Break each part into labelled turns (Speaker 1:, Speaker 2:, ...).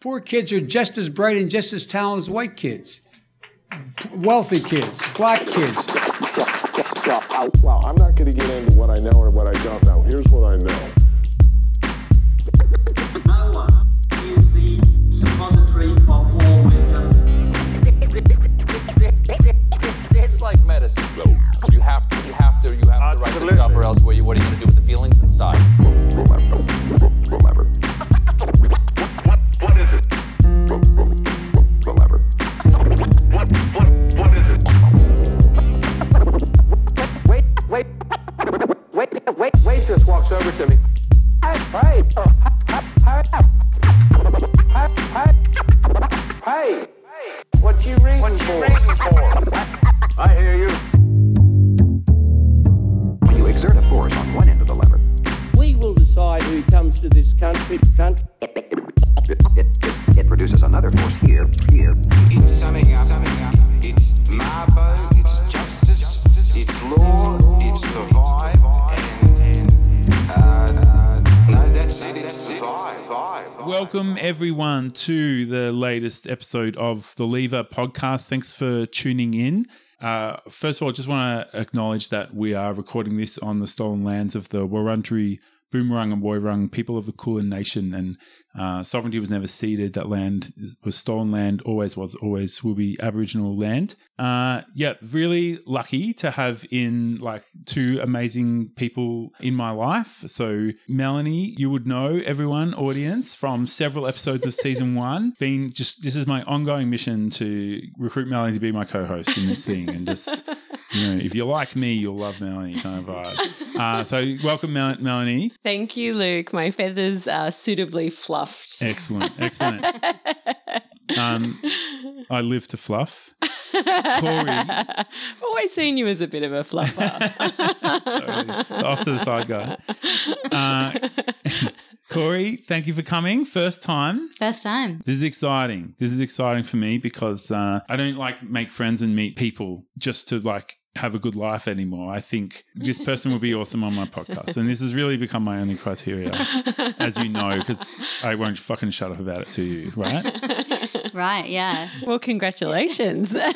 Speaker 1: Poor kids are just as bright and just as talented as white kids. Wealthy kids, black kids.
Speaker 2: Well, well, I'm not going to get into what I know or what I don't know. Here's what I know.
Speaker 3: No one is the suppository of all wisdom.
Speaker 4: It's like medicine. You have to, you have to, you have to write the stuff, or else what are you, what are you going to do with the feelings inside?
Speaker 5: Latest episode of the Lever podcast. Thanks for tuning in. Uh, first of all, I just want to acknowledge that we are recording this on the stolen lands of the Wurundjeri, Boon Wurrung, and Woiwurrung people of the Kulin Nation, and uh, sovereignty was never ceded. That land is, was stolen land, always was, always will be Aboriginal land. Uh, yeah, really lucky to have in like two amazing people in my life. So Melanie, you would know everyone, audience, from several episodes of season one. Being just this is my ongoing mission to recruit Melanie to be my co-host in this thing, and just you know, if you like me, you'll love Melanie kind of vibe. Uh, so welcome, Mel- Melanie.
Speaker 6: Thank you, Luke. My feathers are suitably fluffed.
Speaker 5: Excellent, excellent. Um, I live to fluff. Corrie.
Speaker 6: I've always seen you as a bit of a fluffer.
Speaker 5: Totally. Off to the side guy. Uh, Corrie, thank you for coming. First time.
Speaker 7: First time.
Speaker 5: This is exciting. This is exciting for me because uh, I don't like make friends and meet people just to like have a good life anymore. I think this person will be awesome on my podcast, and this has really become my only criteria, as you know, because I won't fucking shut up about it to you, right?
Speaker 7: Right, yeah.
Speaker 6: well, congratulations.
Speaker 7: Finally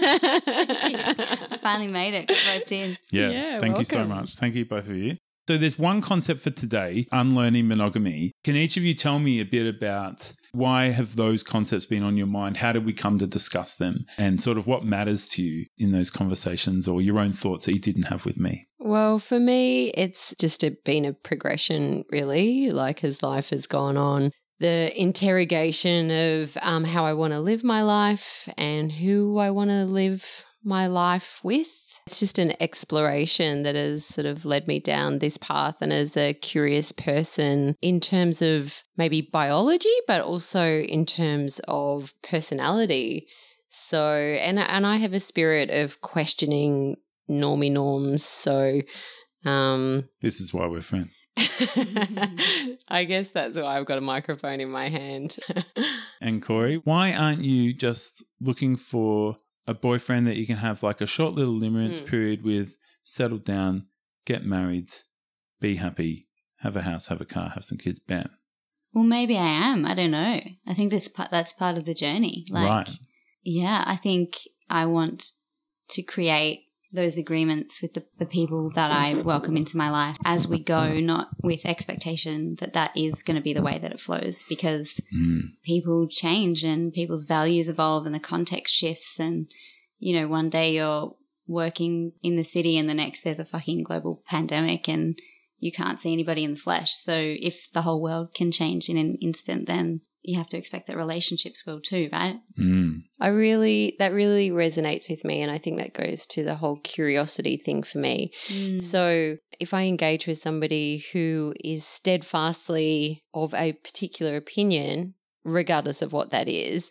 Speaker 7: made it. Got roped in.
Speaker 5: Yeah.
Speaker 6: Yeah,
Speaker 5: thank you so much. Thank you, both of you. So there's one concept for today, unlearning monogamy. Can each of you tell me a bit about why have those concepts been on your mind? How did we come to discuss them? And sort of what matters to you in those conversations or your own thoughts that you didn't have with me?
Speaker 6: well, for me, it's just a, been a progression, really, like as life has gone on. The interrogation of um, how I want to live my life and who I want to live my life with. It's just an exploration that has sort of led me down this path. And as a curious person, in terms of maybe biology, but also in terms of personality. So, and and I have a spirit of questioning normie norms. So, um,
Speaker 5: This is why we're friends.
Speaker 6: I guess that's why I've got a microphone in my hand.
Speaker 5: And Corrie, why aren't you just looking for a boyfriend that you can have like a short little limerence
Speaker 6: Hmm.
Speaker 5: period with, settle down, get married, be happy, have a house, have a car, have some kids, bam.
Speaker 7: Well, maybe I am. I don't know. I think that's part, that's part of the journey. Like,
Speaker 5: right.
Speaker 7: yeah, I think I want to create those agreements with the, the people that I welcome into my life as we go, not with expectation that that is going to be the way that it flows because
Speaker 5: Mm.
Speaker 7: people change and people's values evolve and the context shifts and you know one day you're working in the city and the next there's a fucking global pandemic and you can't see anybody in the flesh so if the whole world can change in an instant then you have to expect that relationships will too right
Speaker 5: Mm.
Speaker 6: I really, that really resonates with me. And I think that goes to the whole curiosity thing for me. So if I engage with somebody who is steadfastly of a particular opinion, regardless of what that is,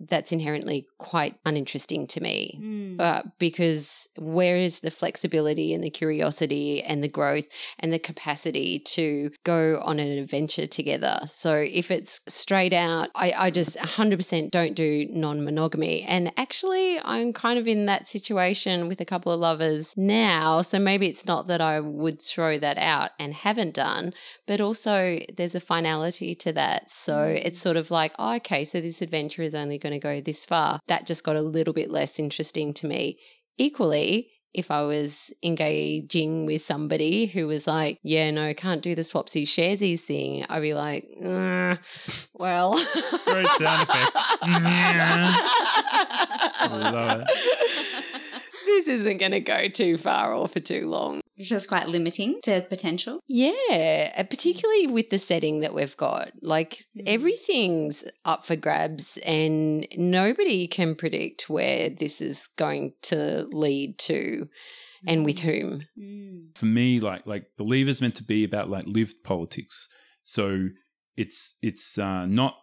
Speaker 6: that's inherently quite uninteresting to me
Speaker 7: Mm.
Speaker 6: uh, because where is the flexibility and the curiosity and the growth and the capacity to go on an adventure together? So if it's straight out, I, I just 100% don't do non monogamy. And actually, I'm kind of in that situation with a couple of lovers now. So maybe it's not that I would throw that out and haven't done, but also there's a finality to that. So it's sort of like, oh, okay, so this adventure is only going to go this far. That just got a little bit less interesting to me. Equally, if I was engaging with somebody who was like, yeah, no, can't do the swapsy sharesies thing, I'd be like, "Uh, well.
Speaker 5: Great sound effect. I love
Speaker 6: it. this isn't going to go too far or for too long.
Speaker 7: Which is quite limiting to potential.
Speaker 6: Yeah, uh, particularly with the setting that we've got. Like everything's up for grabs, and nobody can predict where this is going to lead to and with whom.
Speaker 5: For me, like like the lever's meant to be about like lived politics. So it's it's uh, not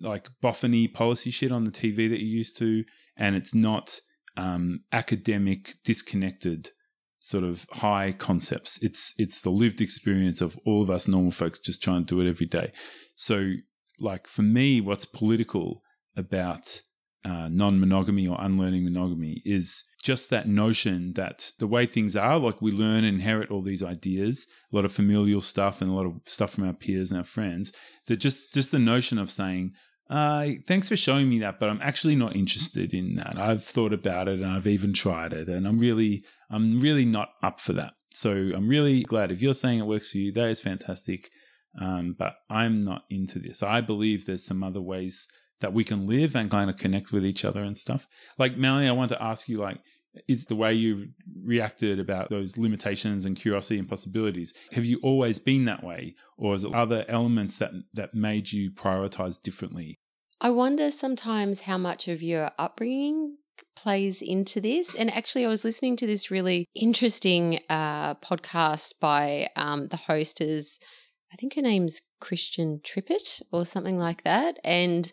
Speaker 5: like boffiny policy shit on the TV that you're used to, and it's not um, academic, disconnected sort of high concepts. It's it's the lived experience of all of us normal folks just trying to do it every day. So, like for me, what's political about uh, non-monogamy or unlearning monogamy is just that notion that the way things are, like we learn and inherit all these ideas, a lot of familial stuff and a lot of stuff from our peers and our friends. That just just the notion of saying, uh, thanks for showing me that, but I'm actually not interested in that. I've thought about it and I've even tried it, and I'm really, I'm really not up for that. So I'm really glad if you're saying it works for you. That is fantastic, um, but I'm not into this. I believe there's some other ways that we can live and kind of connect with each other and stuff. Like Melanie, I want to ask you, like, is the way you reacted about those limitations and curiosity and possibilities have you always been that way or is it other elements that that made you prioritize differently
Speaker 6: I wonder sometimes how much of your upbringing plays into this. And actually, I was listening to this really interesting uh, podcast by um, the host is, I think her name's Krista Tippett or something like that. And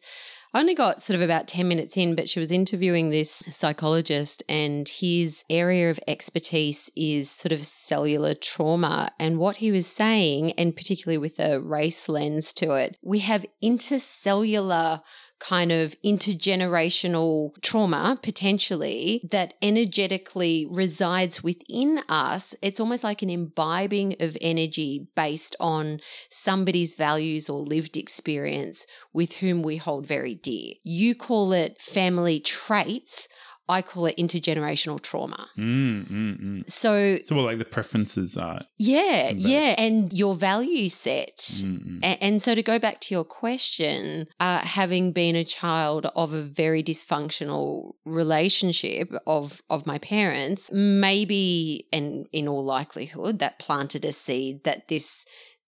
Speaker 6: only got sort of about 10 minutes in, but she was interviewing this psychologist, and his area of expertise is sort of cellular trauma. And what he was saying, and particularly with a race lens to it, we have intercellular kind of intergenerational trauma potentially that energetically resides within us. It's almost like an imbibing of energy based on somebody's values or lived experience with whom we hold very dear. You call it family traits. I call it intergenerational trauma.
Speaker 5: Mm, mm, mm.
Speaker 6: So,
Speaker 5: so what like the preferences are?
Speaker 6: Yeah, yeah, and your value set.
Speaker 5: Mm,
Speaker 6: A- And, so, to go back to your question, uh, having been a child of a very dysfunctional relationship of of my parents, maybe, and in all likelihood, that planted a seed that this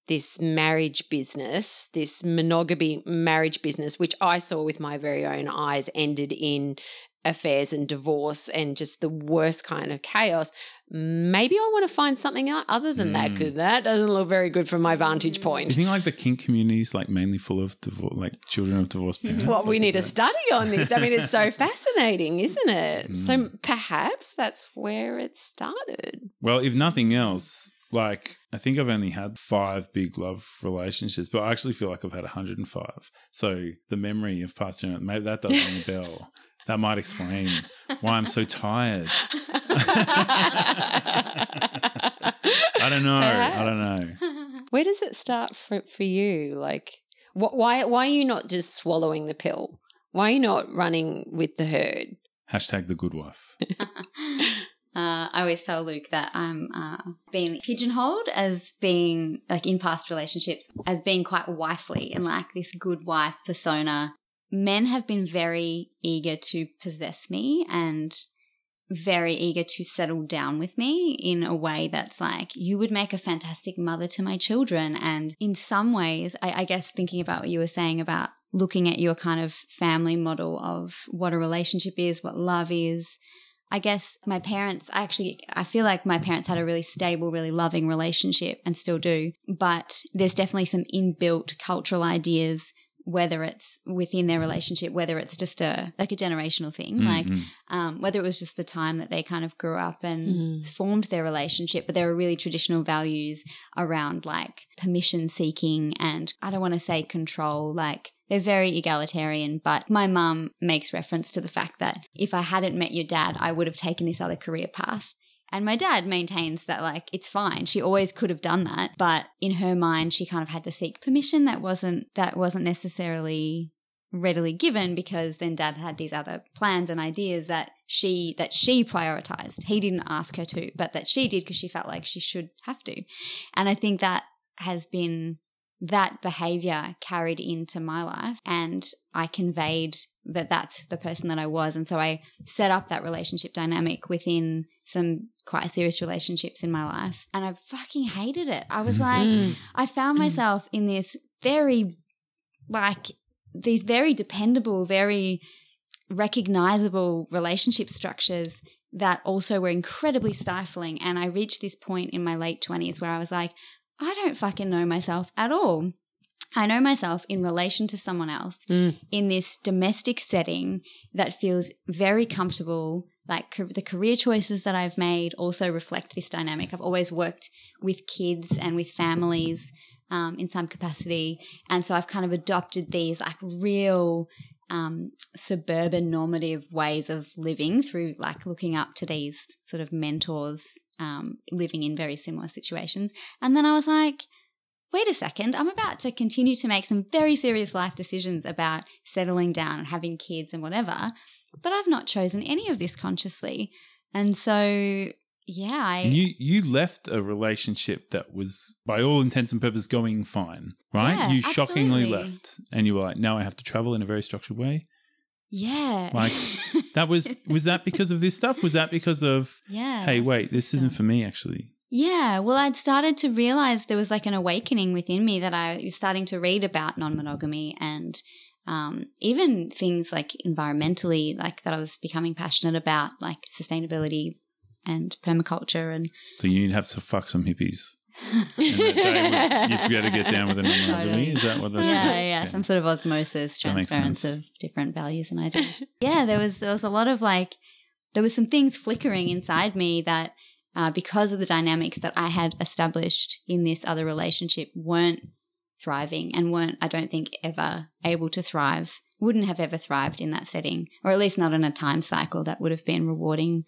Speaker 6: this marriage business, this monogamy marriage business, which I saw with my very own eyes, ended in affairs and divorce and just the worst kind of chaos. Maybe I want to find something o- other than that because that doesn't look very good from my vantage point.
Speaker 5: Do you think like the kink community is like mainly full of divor- like children of divorced parents?
Speaker 6: Well, we
Speaker 5: Like,
Speaker 6: need a
Speaker 5: that-
Speaker 6: study on this. I mean, it's so fascinating, isn't it?
Speaker 5: Mm.
Speaker 6: So perhaps that's where it started.
Speaker 5: Well, if nothing else, like I think I've only had five big love relationships, but I actually feel like I've had 105. So the memory of past gener- maybe that does ring a bell. That might explain why I'm so tired. I don't know. I don't know.
Speaker 6: Where does it start for for you? Like, wh- why why are you not just swallowing the pill? Why are you not running with the herd?
Speaker 5: Hashtag the good wife.
Speaker 7: Uh, I always tell Luke that I'm uh, being pigeonholed as being, like in past relationships, as being quite wifely and like this good wife persona. Men have been very eager to possess me and very eager to settle down with me in a way that's like, you would make a fantastic mother to my children. And in some ways, I, I guess thinking about what you were saying about looking at your kind of family model of what a relationship is, what love is, I guess my parents, I actually, I feel like my parents had a really stable, really loving relationship and still do. But there's definitely some inbuilt cultural ideas whether it's within their relationship, whether it's just a like a generational thing, like
Speaker 5: Mhm.
Speaker 7: um, whether it was just the time that they kind of grew up and
Speaker 6: Mm.
Speaker 7: formed their relationship, but there were really traditional values around like permission seeking and I don't want to say control, like they're very egalitarian, but my mum makes reference to the fact that if I hadn't met your dad, I would have taken this other career path. And my dad maintains that like it's fine. She always could have done that, but in her mind she kind of had to seek permission that wasn't that wasn't necessarily readily given because then dad had these other plans and ideas that she that she prioritized. He didn't ask her to, but that she did because she felt like she should have to. And I think that has been that behavior carried into my life and I conveyed that that's the person that I was and so I set up that relationship dynamic within some quite serious relationships in my life and I fucking hated it. I was like
Speaker 6: Mm.
Speaker 7: I found myself in this very like these very dependable, very recognizable relationship structures that also were incredibly stifling. And I reached this point in my late 20s where I was like, I don't fucking know myself at all. I know myself in relation to someone else
Speaker 6: Mm.
Speaker 7: in this domestic setting that feels very comfortable. Like the career choices that I've made also reflect this dynamic. I've always worked with kids and with families um, in some capacity. And so I've kind of adopted these like real um, suburban normative ways of living through like looking up to these sort of mentors um, living in very similar situations. And then I was like, wait a second, I'm about to continue to make some very serious life decisions about settling down and having kids and whatever, but I've not chosen any of this consciously. And so, yeah, I.
Speaker 5: And you you left a relationship that was, by all intents and purposes, going fine, right?
Speaker 7: Yeah,
Speaker 5: you shockingly
Speaker 7: absolutely.
Speaker 5: left, and you were like, "Now I have to travel in a very structured way."
Speaker 7: yeah.
Speaker 5: Like that was was that because of this stuff? Was that because of
Speaker 7: yeah.
Speaker 5: hey, wait, this isn't for me actually?
Speaker 7: Yeah, well, I'd started to realize there was like an awakening within me that I was starting to read about non monogamy and um, even things like environmentally, like that I was becoming passionate about, like sustainability and permaculture. And
Speaker 5: So you need to have to fuck some hippies. And that they would, you'd better get down with a non-monogamy.
Speaker 7: Totally.
Speaker 5: Is that what that's
Speaker 7: yeah, yeah, some sort of osmosis, transference of different values and ideas. yeah, there was there was a lot of like there was some things flickering inside me that uh, because of the dynamics that I had established in this other relationship weren't thriving and weren't I don't think ever able to thrive. Wouldn't have ever thrived in that setting, or at least not in a time cycle that would have been rewarding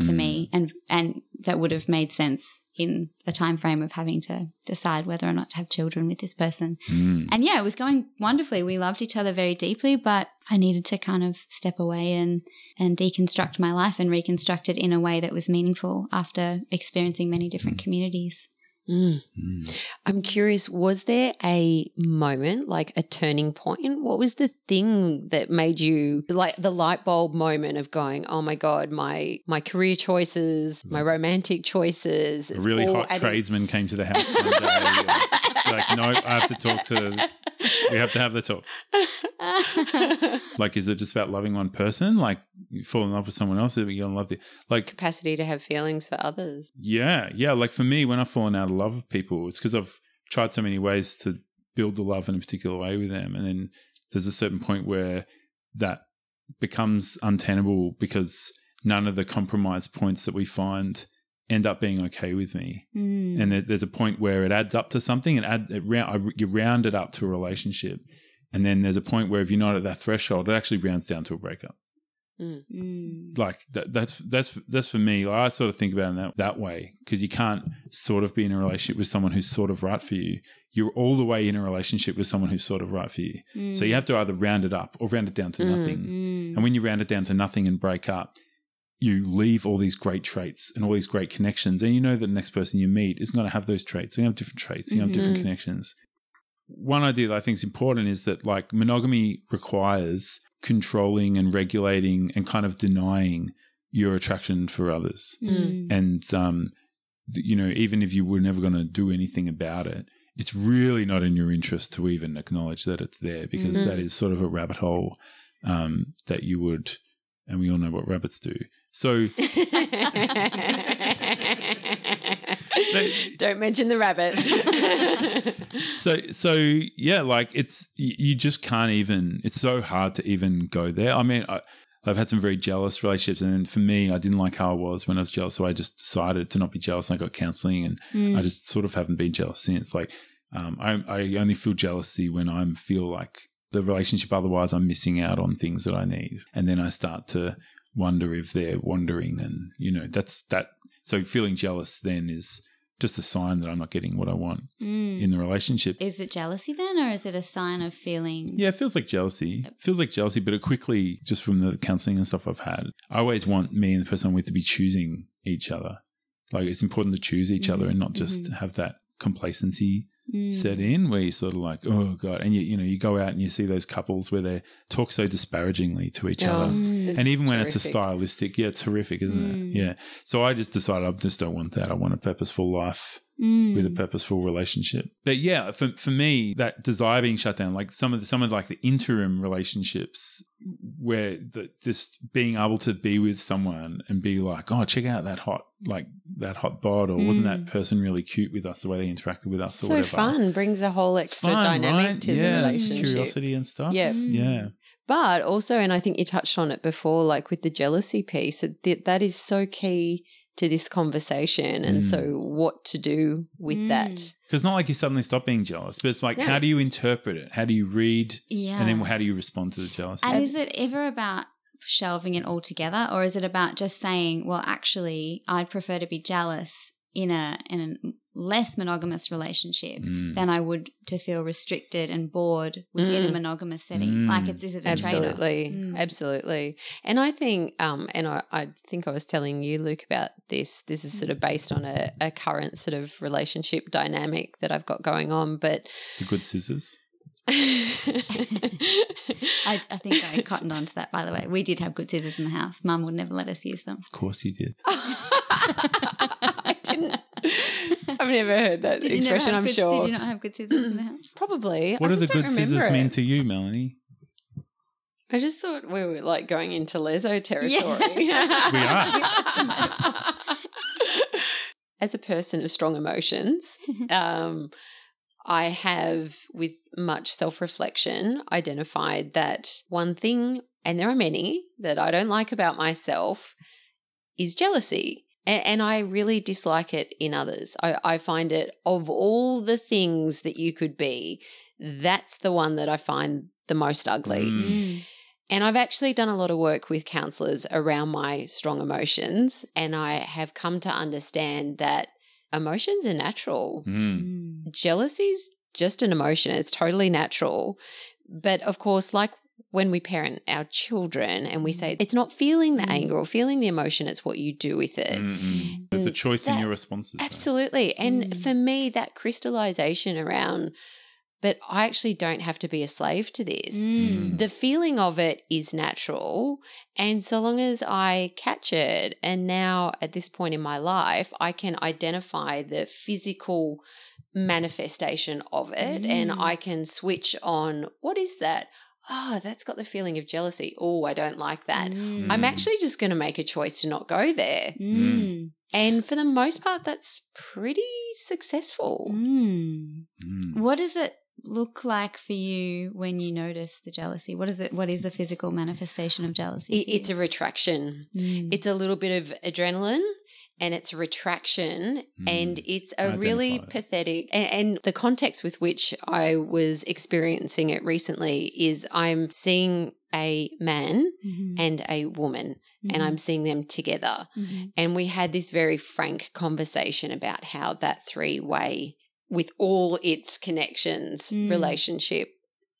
Speaker 7: to
Speaker 5: Mm.
Speaker 7: me and and that would have made sense in a time frame of having to decide whether or not to have children with this person.
Speaker 5: Mm.
Speaker 7: And yeah, it was going wonderfully. We loved each other very deeply, but I needed to kind of step away and and deconstruct my life and reconstruct it in a way that was meaningful after experiencing many different communities.
Speaker 6: Mm.
Speaker 5: Mm.
Speaker 6: I'm curious, was there a moment, like a turning point? What was the thing that made you like the light bulb moment of going, oh my God, my my career choices, my romantic choices.
Speaker 5: A really hot
Speaker 6: adding-
Speaker 5: tradesman came to the house one day. like, no, I have to talk to. We have to have the talk. Like, is it just about loving one person? Like, you fall in love with someone else, you're gonna love the like.
Speaker 6: Capacity to have feelings for others.
Speaker 5: Yeah, yeah. Like for me, when I've fallen out of love with people, it's because I've tried so many ways to build the love in a particular way with them, and then there's a certain point where that becomes untenable because none of the compromise points that we find end up being okay with me.
Speaker 7: Mm.
Speaker 5: And there, there's a point where it adds up to something, and add it round, you round it up to a relationship, and then there's a point where if you're not at that threshold, it actually rounds down to a breakup
Speaker 7: Mm.
Speaker 5: like that, that's that's that's for me. Like, I sort of think about it that that way because you can't sort of be in a relationship with someone who's sort of right for you. You're all the way in a relationship with someone who's sort of right for you. So you have to either round it up or round it down to
Speaker 6: Mm.
Speaker 5: nothing.
Speaker 7: Mm.
Speaker 5: And when you round it down to nothing and break up, you leave all these great traits and all these great connections, and you know that the next person you meet is going to have those traits. They're going to have different traits. Going to have different
Speaker 6: Mhm.
Speaker 5: connections. One idea that I think is important is that like monogamy requires controlling and regulating and kind of denying your attraction for others.
Speaker 7: Mm.
Speaker 5: And um, you know, even if you were never going to do anything about it, it's really not in your interest to even acknowledge that it's there because
Speaker 6: Mhm.
Speaker 5: that is sort of a rabbit hole um, that you would, and we all know what rabbits do. So
Speaker 6: Don't mention the rabbit.
Speaker 5: so so yeah like it's you just can't even it's so hard to even go there i mean I, i've had some very jealous relationships and for me i didn't like how i was when i was jealous so i just decided to not be jealous and i got counseling and
Speaker 7: Mm.
Speaker 5: i just sort of haven't been jealous since like um, I, I only feel jealousy when i feel like the relationship otherwise i'm missing out on things that i need and then i start to wonder if they're wandering and you know that's that so feeling jealous then is just a sign that i'm not getting what i want
Speaker 7: Mm.
Speaker 5: in the relationship
Speaker 7: Is it jealousy then, or is it a sign of feeling?
Speaker 5: yeah, it feels like jealousy. It feels like jealousy, but it quickly, just from the counseling and stuff I've had, I always want me and the person I'm with to be choosing each other. Like it's important to choose each other and not just
Speaker 7: Mhm.
Speaker 5: have that complacency
Speaker 7: Mm.
Speaker 5: set in where you're sort of like, oh god, and you you know you go out and you see those couples where they talk so disparagingly to each
Speaker 6: Oh,
Speaker 5: other, and even when it's a stylistic, yeah, it's horrific, isn't
Speaker 7: Mm.
Speaker 5: it? Yeah. So I just decided I just don't want that. I want a purposeful life
Speaker 7: Mm.
Speaker 5: with a purposeful relationship. But yeah, for for me, that desire being shut down, like some of the some of like the interim relationships where the just being able to be with someone and be like, oh, check out that hot like that hot bod, or wasn't that person really cute with us the way they interacted with us or
Speaker 6: so
Speaker 5: whatever.
Speaker 6: fun. Brings a whole extra
Speaker 5: fun,
Speaker 6: dynamic
Speaker 5: right?
Speaker 6: to
Speaker 5: yeah,
Speaker 6: the relationship.
Speaker 5: curiosity and stuff.
Speaker 6: Yeah.
Speaker 5: yeah.
Speaker 6: But also, and I think you touched on it before, like with the jealousy piece, that that is so key to this conversation. And
Speaker 5: Mm.
Speaker 6: so, what to do with
Speaker 7: Mm.
Speaker 6: that?
Speaker 5: Because it's not like you suddenly stop being jealous, but it's like,
Speaker 6: No.
Speaker 5: how do you interpret it? How do you read?
Speaker 7: Yeah.
Speaker 5: And then how do you respond to the jealousy?
Speaker 7: And is it ever about shelving it all together, or is it about just saying, "Well, actually, I'd prefer to be jealous in a in a less monogamous relationship
Speaker 5: Mm.
Speaker 7: than I would to feel restricted and bored within a
Speaker 6: Mm.
Speaker 7: monogamous setting"?
Speaker 5: Mm.
Speaker 7: Like, it's is it a trade-off?
Speaker 6: Absolutely,
Speaker 7: Mm.
Speaker 6: absolutely. And I think, um, and I, I think I was telling you, Luke, about this. This is sort of based on a, a current sort of relationship dynamic that I've got going on. But
Speaker 5: The good scissors.
Speaker 7: I, I think I cottoned on to that. By the way, we did have good scissors in the house. Mum would never let us use them.
Speaker 5: Of course you did.
Speaker 6: I didn't. I've never heard that
Speaker 7: Did
Speaker 6: expression. I'm
Speaker 7: good,
Speaker 6: sure.
Speaker 7: Did you not have good scissors in the house?
Speaker 6: Probably.
Speaker 5: What
Speaker 6: I
Speaker 5: do the good scissors
Speaker 6: remember
Speaker 5: mean to you, Melanie?
Speaker 6: I just thought we were like going into Lezo territory.
Speaker 5: We are.
Speaker 6: As a person of strong emotions, um, I have, with much self reflection, identified that one thing, and there are many that I don't like about myself, is jealousy. A- And I really dislike it in others. I, I find it, of all the things that you could be, that's the one that I find the most ugly.
Speaker 5: Mm.
Speaker 6: And I've actually done a lot of work with counselors around my strong emotions, and I have come to understand that emotions are natural.
Speaker 5: Mm.
Speaker 6: Jealousy's just an emotion, it's totally natural. But of course, like when we parent our children and we say it's not feeling the
Speaker 7: Mm.
Speaker 6: anger or feeling the emotion, it's what you do with it.
Speaker 5: Mm-mm. There's a
Speaker 6: And
Speaker 5: choice in your responses. though.
Speaker 6: Absolutely. And
Speaker 7: Mm.
Speaker 6: for me, that crystallization around, but I actually don't have to be a slave to this.
Speaker 7: Mm.
Speaker 6: The feeling of it is natural. And so long as I catch it, and now at this point in my life, I can identify the physical manifestation of it and
Speaker 7: Mm.
Speaker 6: I can switch on what is that? Oh, that's got the feeling of jealousy. Oh, I don't like that.
Speaker 7: Mm.
Speaker 6: I'm actually just going to make a choice to not go there.
Speaker 7: Mm.
Speaker 6: And for the most part, that's pretty successful.
Speaker 7: Mm.
Speaker 5: Mm.
Speaker 7: What does it look like for you when you notice the jealousy? What is it? What is the physical manifestation of jealousy?
Speaker 6: It, it's a retraction.
Speaker 7: Mm.
Speaker 6: It's a little bit of adrenaline and it's a retraction and it's a really
Speaker 5: Identify.
Speaker 6: pathetic and, and the context with which I was experiencing it recently is I'm seeing a man
Speaker 7: Mhm.
Speaker 6: and a woman and
Speaker 7: Mhm.
Speaker 6: I'm seeing them together
Speaker 7: Mhm.
Speaker 6: And we had this very frank conversation about how that three way, with all its connections,
Speaker 7: Mm.
Speaker 6: relationship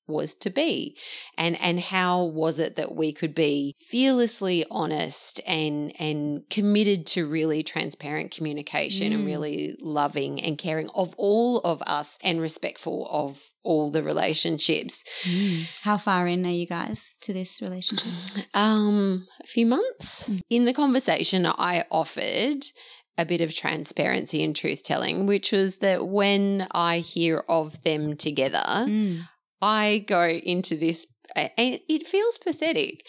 Speaker 6: was to be and and how was it that we could be fearlessly honest and and committed to really transparent communication and
Speaker 7: Mm.
Speaker 6: really loving and caring of all of us and respectful of all the relationships
Speaker 7: Mm. How far in are you guys to this relationship?
Speaker 6: um, a few months.
Speaker 7: Mm.
Speaker 6: In the conversation, I offered a bit of transparency and truth telling, which was that when I hear of them together,
Speaker 7: Mm.
Speaker 6: I go into this, and it feels pathetic,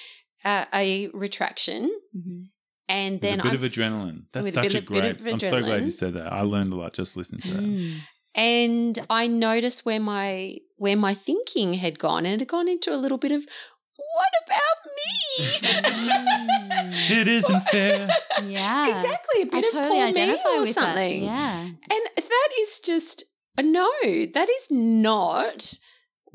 Speaker 6: uh, a retraction
Speaker 7: Mhm.
Speaker 6: And
Speaker 5: With
Speaker 6: then
Speaker 5: a bit
Speaker 6: I'm
Speaker 5: of adrenaline. That's
Speaker 6: with a
Speaker 5: such
Speaker 6: bit
Speaker 5: a
Speaker 6: of- bit
Speaker 5: great.
Speaker 6: of
Speaker 5: I'm so glad you said that. I learned a lot just listening to that.
Speaker 6: Mm. And I noticed where my where my thinking had gone, and it had gone into a little bit of what about me?
Speaker 5: It isn't fair.
Speaker 7: Yeah.
Speaker 6: exactly, a bit
Speaker 7: I
Speaker 6: of
Speaker 7: totally
Speaker 6: poor
Speaker 7: identify
Speaker 6: me or
Speaker 7: with that.
Speaker 6: something.
Speaker 7: Yeah.
Speaker 6: And that is just no, that is not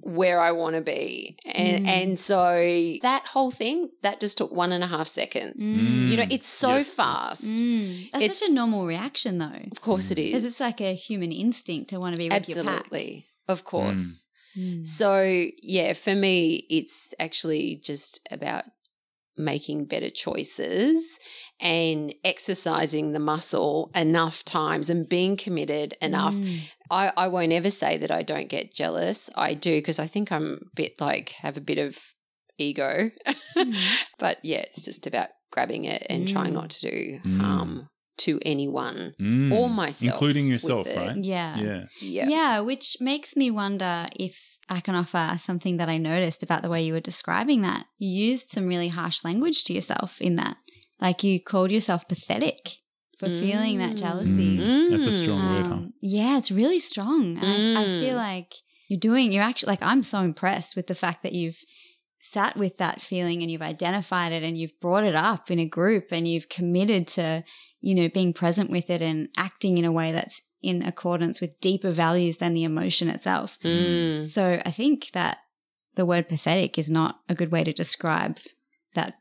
Speaker 6: where I want to be. And
Speaker 7: Mm.
Speaker 6: and so that whole thing, that just took one and a half seconds. You know,
Speaker 5: Mm.
Speaker 6: it's so
Speaker 5: Yes,
Speaker 6: fast.
Speaker 7: Mm. That's
Speaker 6: It's-
Speaker 7: such a normal reaction, though.
Speaker 6: Of course it is.
Speaker 7: Because it's like a human instinct to want to be with your.
Speaker 6: Absolutely. Of course.
Speaker 7: Mm.
Speaker 6: So, yeah, for me, it's actually just about making better choices and exercising the muscle enough times and being committed enough.
Speaker 7: Mm.
Speaker 6: I, I won't ever say that I don't get jealous. I do because I think I'm a bit like, have a bit of ego.
Speaker 7: Mm.
Speaker 6: but yeah, it's just about grabbing it and trying
Speaker 7: Mm.
Speaker 6: not to do
Speaker 5: Mm.
Speaker 6: harm to anyone
Speaker 5: Mm.
Speaker 6: or myself.
Speaker 5: including yourself, right?
Speaker 7: Yeah.
Speaker 5: Yeah.
Speaker 6: Yeah.
Speaker 7: Yeah, which makes me wonder if I can offer something that I noticed about the way you were describing that. You used some really harsh language to yourself in that. Like you called yourself pathetic for feeling that jealousy.
Speaker 5: Mm. That's a strong word, huh?
Speaker 7: Um, Yeah, it's really strong. And I, I feel
Speaker 6: Mm.
Speaker 7: like you're doing, you're actually, like, I'm so impressed with the fact that you've sat with that feeling and you've identified it and you've brought it up in a group and you've committed to, you know, being present with it and acting in a way that's in accordance with deeper values than the emotion itself.
Speaker 6: Mm.
Speaker 7: So I think that the word pathetic is not a good way to describe that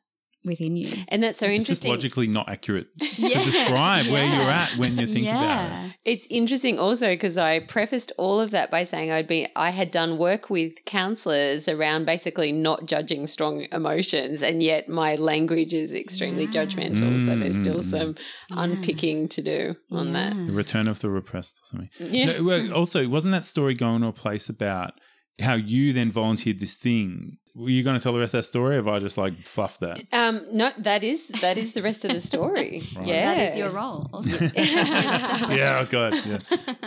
Speaker 7: within you.
Speaker 6: And that's so interesting.
Speaker 5: It's just logically not accurate
Speaker 7: Yeah,
Speaker 5: to describe where you're at when you think about it.
Speaker 6: It's interesting also because I prefaced all of that by saying I'd be I had done work with counselors around basically not judging strong emotions and yet my language is extremely
Speaker 7: Yeah.
Speaker 6: judgmental so there's still
Speaker 5: Mm, mm,
Speaker 6: some
Speaker 7: Yeah.
Speaker 6: unpicking to do on that.
Speaker 5: The return of the repressed or something.
Speaker 6: Yeah.
Speaker 5: No, also, wasn't that story going to a place about how you then volunteered this thing? Were you going to tell the rest of that story, or have I just like fluffed that?
Speaker 6: Um no that is that is the rest of the story.
Speaker 5: Right.
Speaker 6: Yeah.
Speaker 7: That is your role. Also.
Speaker 5: yeah, oh god, yeah.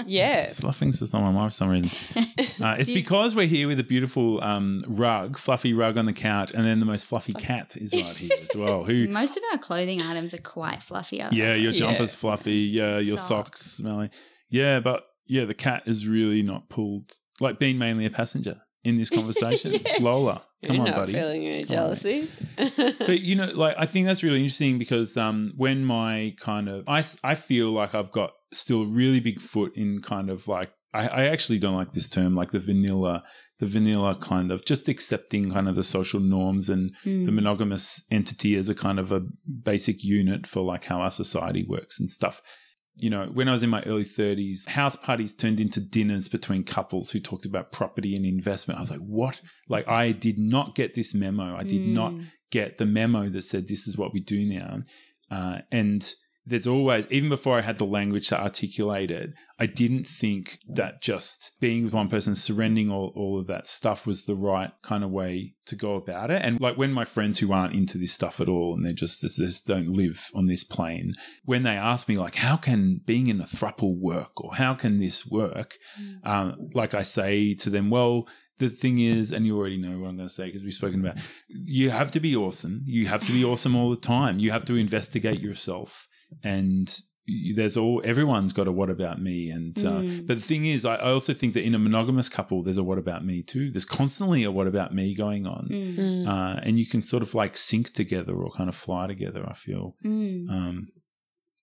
Speaker 6: Yeah.
Speaker 5: Fluffing's just not my mind for some reason. Uh, it's
Speaker 7: you-
Speaker 5: because we're here with a beautiful um, rug, fluffy rug on the couch, and then the most fluffy cat is right here as well. Who?
Speaker 7: Most of our clothing items are quite fluffy. I
Speaker 5: Yeah, your
Speaker 6: Yeah.
Speaker 5: jumper's fluffy. Yeah, your socks.
Speaker 7: Socks.
Speaker 5: smelly. Yeah, but yeah, the cat is really not pulled. Like being mainly a passenger in this conversation.
Speaker 6: Yeah.
Speaker 5: Lola, come
Speaker 6: You're
Speaker 5: on,
Speaker 6: not
Speaker 5: buddy.
Speaker 6: feeling any
Speaker 5: Come
Speaker 6: jealousy.
Speaker 5: but you know like i think that's really interesting because um when my kind of i i feel like i've got still a really big foot in kind of like i i actually don't like this term like the vanilla the vanilla kind of just accepting kind of the social norms and
Speaker 7: Mm.
Speaker 5: the monogamous entity as a kind of a basic unit for like how our society works and stuff you know, when I was in my early 30s, house parties turned into dinners between couples who talked about property and investment. I was like, what? Like, I did not get this memo. I did not
Speaker 7: Mm.
Speaker 5: get the memo that said this is what we do now. Uh, and there's always, even before I had the language to articulate it, I didn't think that just being with one person, surrendering all, all of that stuff was the right kind of way to go about it. And like when my friends who aren't into this stuff at all and they're just, they just don't live on this plane, when they ask me like, how can being in a thruple work or how can this work? Um, like I say to them, well, the thing is, and you already know what I'm going to say because we've spoken about, you have to be awesome. You have to be awesome all the time. You have to investigate yourself, and there's all everyone's got a what about me. And uh,
Speaker 7: Mm.
Speaker 5: but the thing is, I, I also think that in a monogamous couple, there's a what about me too. There's constantly a what about me going on,
Speaker 7: Mm.
Speaker 6: Mm.
Speaker 5: uh, and you can sort of like sync together or kind of fly together. I feel.
Speaker 7: Mm.
Speaker 5: Um,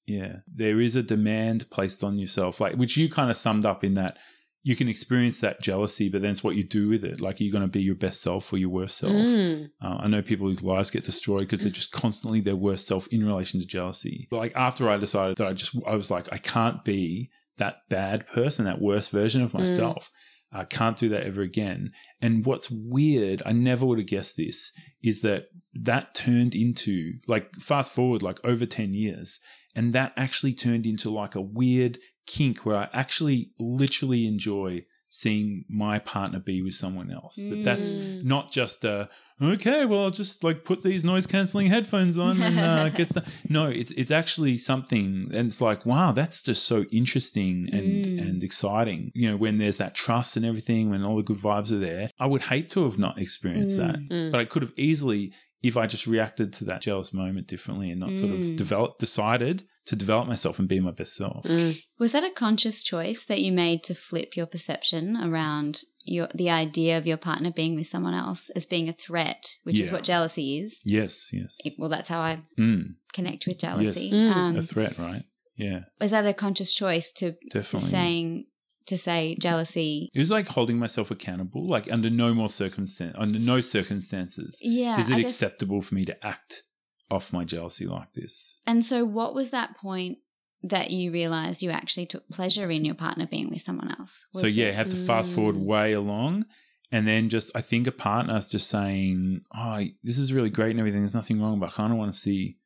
Speaker 5: yeah, there is a demand placed on yourself, like which you kind of summed up in that you can experience that jealousy, but then it's what you do with it. Like, are you going to be your best self or your worst self?
Speaker 6: Mm.
Speaker 5: Uh, I know people whose lives get destroyed because they're just constantly their worst self in relation to jealousy. But Like after I decided that I just, I was like, I can't be that bad person, that worst version of myself. I can't do that ever again. And what's weird, I never would have guessed this, is that that turned into like fast forward like over 10 years. And that actually turned into like a weird kink where I actually literally enjoy seeing my partner be with someone else. That that's
Speaker 6: Mm.
Speaker 5: not just a okay, well I'll just like put these noise cancelling headphones on and uh, get some. No, it's it's actually something, and it's like wow, that's just so interesting and
Speaker 7: Mm.
Speaker 5: and exciting. You know, when there's that trust and everything, when all the good vibes are there. I would hate to have not experienced that,
Speaker 6: Mm.
Speaker 5: but I could have easily if I just reacted to that jealous moment differently and not sort of
Speaker 7: Mm.
Speaker 5: develop, decided to develop myself and be my best self.
Speaker 6: Mm.
Speaker 7: Was that a conscious choice that you made to flip your perception around your the idea of your partner being with someone else as being a threat, which is what jealousy is?
Speaker 5: Yes, yes.
Speaker 7: It- Well, that's how I
Speaker 5: Mm,
Speaker 7: connect with jealousy.
Speaker 5: Yes.
Speaker 6: Mm.
Speaker 7: Um,
Speaker 5: a threat, right? Yeah,
Speaker 7: was that a conscious choice to, to saying to say jealousy?
Speaker 5: It was like holding myself accountable, like under no more circumstance, under no circumstances
Speaker 7: Yeah,
Speaker 5: is it acceptable for me to act off my jealousy like this.
Speaker 7: And so, what was that point that you realized you actually took pleasure in your partner being with someone else? Was
Speaker 5: so yeah,
Speaker 7: it-
Speaker 5: have to fast forward
Speaker 6: Mm.
Speaker 5: way along, and then just I think a partner's just saying, "Oh, this is really great and everything. There's nothing wrong, but I kind of want to see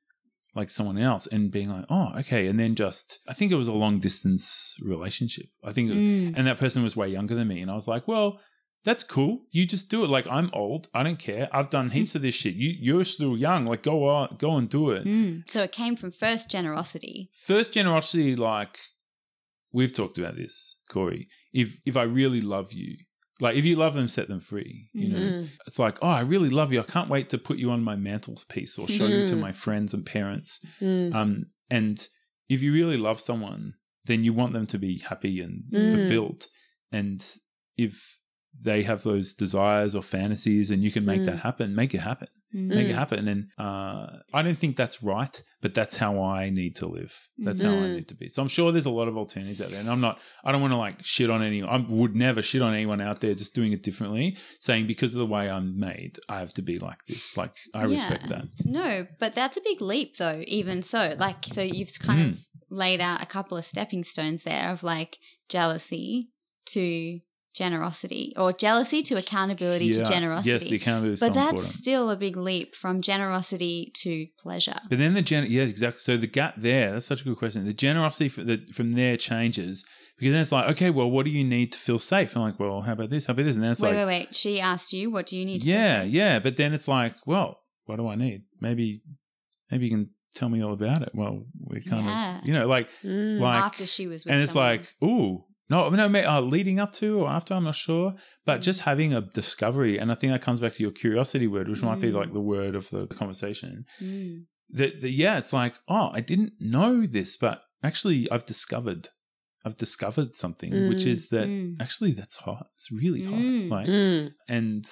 Speaker 5: like someone else," and being like, "Oh, okay," and then just I think it was a long distance relationship. I think,
Speaker 7: Mm.
Speaker 5: and that person was way younger than me, and I was like, "Well." That's cool. You just do it. Like I'm old. I don't care. I've done heaps of this shit. You you're still young. Like go on, go and do it.
Speaker 7: Mm. So it came from first generosity.
Speaker 5: First generosity, like we've talked about this, Corrie. If if I really love you, like if you love them, set them free. You know,
Speaker 6: Mm.
Speaker 5: it's like, oh, I really love you. I can't wait to put you on my mantelpiece or show you to
Speaker 6: Mhm.
Speaker 5: my friends and parents.
Speaker 6: Mm.
Speaker 5: Um, and if you really love someone, then you want them to be happy and
Speaker 6: Mm.
Speaker 5: fulfilled. And if they have those desires or fantasies and you can make
Speaker 6: Mm.
Speaker 5: that happen, make it happen
Speaker 7: Mm.
Speaker 5: make it
Speaker 6: Mm.
Speaker 5: happen. And uh, I don't think that's right, but that's how I need to live. That's how I
Speaker 6: Mm.
Speaker 5: need to be. So I'm sure there's a lot of alternatives out there. And I'm not, I don't want to like shit on anyone. I would never shit on anyone out there just doing it differently, saying because of the way I'm made, I have to be like this. Like, I respect that.
Speaker 7: No, but that's a big leap, though. Even so, like, so you've kind
Speaker 5: Mm.
Speaker 7: of laid out a couple of stepping stones there of like jealousy to generosity, or jealousy to accountability to generosity.
Speaker 5: Yes, the accountability
Speaker 7: but
Speaker 5: so
Speaker 7: that's
Speaker 5: important.
Speaker 7: still a big leap from generosity to pleasure.
Speaker 5: But then the gen, yeah, exactly. So the gap there, that's such a good question. The generosity for the, from there changes because then it's like, okay, well, what do you need to feel safe? I'm like, well, how about this? How about this? And then it's
Speaker 7: wait,
Speaker 5: like,
Speaker 7: wait, wait. She asked you, "What do you need?" to feel
Speaker 5: yeah,
Speaker 7: safe?"
Speaker 5: yeah. But then it's like, well, what do I need? Maybe, maybe you can tell me all about it. Well, we kind
Speaker 7: Yeah.
Speaker 5: of, you know, like,
Speaker 6: Mm.
Speaker 5: like,
Speaker 7: After she was with
Speaker 5: and it's
Speaker 7: someone
Speaker 5: like, ooh, no, no, ma- uh, leading up to or after, I'm not sure,
Speaker 7: Mm.
Speaker 5: but just having a discovery, and I think that comes back to your curiosity word, which might be
Speaker 7: Mm.
Speaker 5: like the word of the conversation.
Speaker 7: Mm.
Speaker 5: That, that, yeah, it's like, oh, I didn't know this, but actually, I've discovered. I've discovered something, which
Speaker 6: Mm.
Speaker 5: is that
Speaker 7: Mm.
Speaker 5: actually that's hot. It's really hot.
Speaker 7: Mm.
Speaker 5: Like,
Speaker 6: Mm.
Speaker 5: and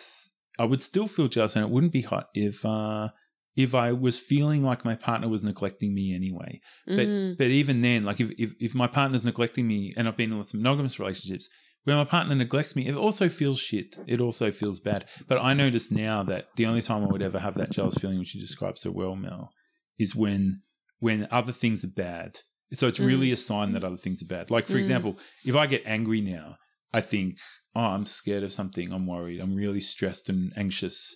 Speaker 5: I would still feel jealous, and it wouldn't be hot if uh, if I was feeling like my partner was neglecting me anyway. But
Speaker 6: Mm.
Speaker 5: but even then, like if, if if my partner's neglecting me, and I've been in some monogamous relationships where my partner neglects me, it also feels shit. It also feels bad. But I notice now that the only time I would ever have that jealous feeling, which you described so well, Mel, is when when other things are bad. So it's really a sign that other things are bad. Like for
Speaker 6: Mm.
Speaker 5: example, if I get angry now, I think, oh, I'm scared of something. I'm worried. I'm really stressed and anxious.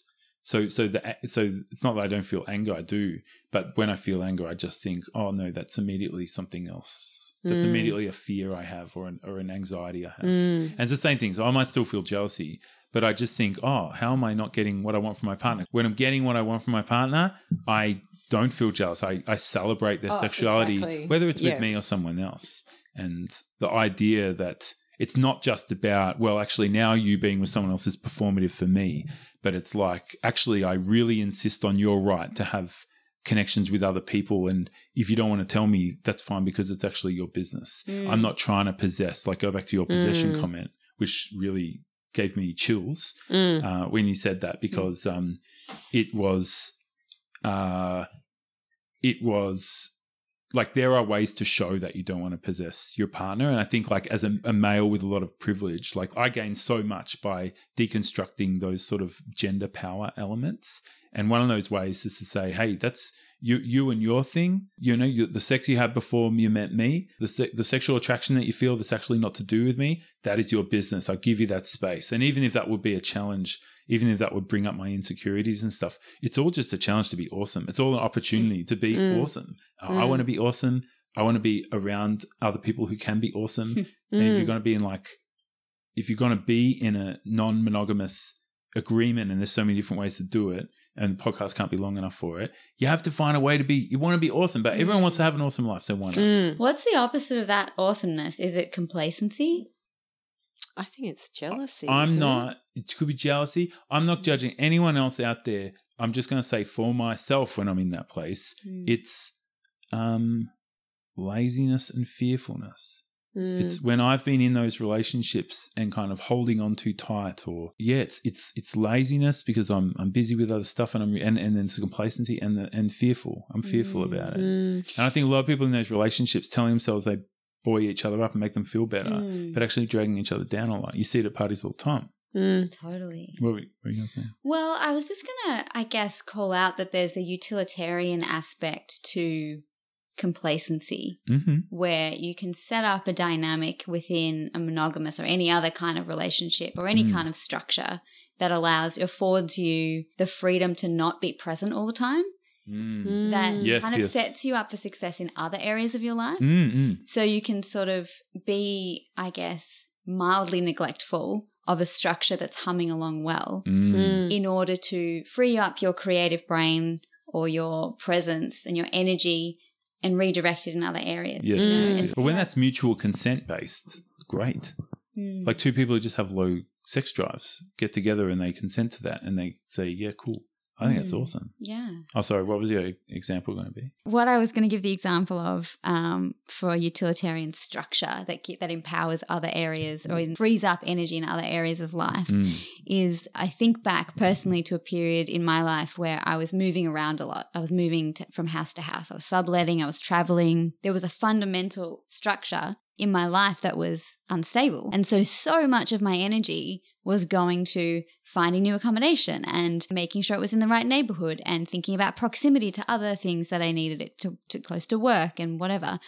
Speaker 5: So, so the so it's not that I don't feel anger. I do, but when I feel anger, I just think, oh no, that's immediately something else. That's
Speaker 6: Mm.
Speaker 5: immediately a fear I have or an or an anxiety I have.
Speaker 6: Mm.
Speaker 5: And it's the same thing. So I might still feel jealousy, but I just think, oh, how am I not getting what I want from my partner? When I'm getting what I want from my partner, I don't feel jealous. I, I celebrate their
Speaker 6: Oh,
Speaker 5: sexuality,
Speaker 6: exactly.
Speaker 5: whether it's with
Speaker 6: Yeah.
Speaker 5: me or someone else. And the idea that it's not just about, well, actually, now you being with someone else is performative for me, but it's like, actually, I really insist on your right to have connections with other people. And if you don't want to tell me, that's fine because it's actually your business.
Speaker 7: Mm.
Speaker 5: I'm not trying to possess, like, go back to your possession
Speaker 6: Mm.
Speaker 5: comment, which really gave me chills
Speaker 6: Mm.
Speaker 5: uh, when you said that because um, it was uh, it was like there are ways to show that you don't want to possess your partner. And i think like as a, a male with a lot of privilege like i gain so much by deconstructing those sort of gender power elements. And one of those ways is to say hey that's you you and your thing. You know you, the sex you had before you met me the, se- the sexual attraction that you feel that's actually not to do with me that is your business. I'll give you that space. And even if that would be a challenge even if that would bring up my insecurities and stuff it's all just a challenge to be awesome it's all an opportunity to be
Speaker 6: Mm.
Speaker 5: awesome Uh, i
Speaker 6: Mm.
Speaker 5: want to be awesome i want to be around other people who can be awesome and if you're
Speaker 6: Mm.
Speaker 5: going to be in like if you're going to be in a non-monogamous agreement and there's so many different ways to do it and the podcast can't be long enough for it you have to find a way to be you want to be awesome but everyone wants to have an awesome life so why not
Speaker 6: Mm.
Speaker 7: What's the opposite of that awesomeness? Is it complacency?
Speaker 6: I think it's jealousy.
Speaker 5: I'm
Speaker 6: isn't it?
Speaker 5: It could be jealousy. I'm not judging anyone else out there I'm just going to say for myself when I'm in that place,
Speaker 6: Hmm.
Speaker 5: it's um, laziness and fearfulness.
Speaker 6: Mm.
Speaker 5: It's when I've been in those relationships and kind of holding on too tight, or yeah, it's it's it's laziness because I'm I'm busy with other stuff and I'm and and then it's complacency and the, and fearful. I'm fearful about it,
Speaker 6: Mm.
Speaker 5: and I think a lot of people in those relationships telling themselves they buoy each other up and make them feel better,
Speaker 7: Mm.
Speaker 5: but actually dragging each other down a lot. You see it at parties all the time.
Speaker 6: Mm.
Speaker 7: Totally.
Speaker 5: What were, what were you going to say?
Speaker 7: Well, I was just going to, I guess, call out that there's a utilitarian aspect to complacency
Speaker 5: Mm-hmm.
Speaker 7: where you can set up a dynamic within a monogamous or any other kind of relationship or any
Speaker 5: Mm.
Speaker 7: kind of structure that allows, affords you the freedom to not be present all the time.
Speaker 5: Mm.
Speaker 7: That
Speaker 6: Mm.
Speaker 5: Yes,
Speaker 7: kind of
Speaker 5: yes.
Speaker 7: sets you up for success in other areas of your life.
Speaker 5: Mm-mm.
Speaker 7: So you can sort of be, I guess, mildly neglectful of a structure that's humming along well
Speaker 5: Mm.
Speaker 6: Mm.
Speaker 7: in order to free up your creative brain or your presence and your energy and redirect it in other areas.
Speaker 5: Yes,
Speaker 7: You know,
Speaker 5: yes,
Speaker 6: Mm.
Speaker 5: But when that's mutual consent based, great.
Speaker 7: Mm.
Speaker 5: Like two people who just have low sex drives get together and they consent to that and they say, yeah, cool. I think that's
Speaker 7: Mm.
Speaker 5: awesome.
Speaker 7: yeah.
Speaker 5: Oh, sorry. What was your example going to be?
Speaker 7: What I was going to give the example of um, for a utilitarian structure that that empowers other areas or frees up energy in other areas of life
Speaker 5: Mm.
Speaker 7: is I think back personally to a period in my life where I was moving around a lot. I was moving to, from house to house. I was subletting. I was traveling. There was a fundamental structure in my life that was unstable. And so, so much of my energy was going to finding new accommodation and making sure it was in the right neighborhood and thinking about proximity to other things that I needed it to, to close to work and whatever.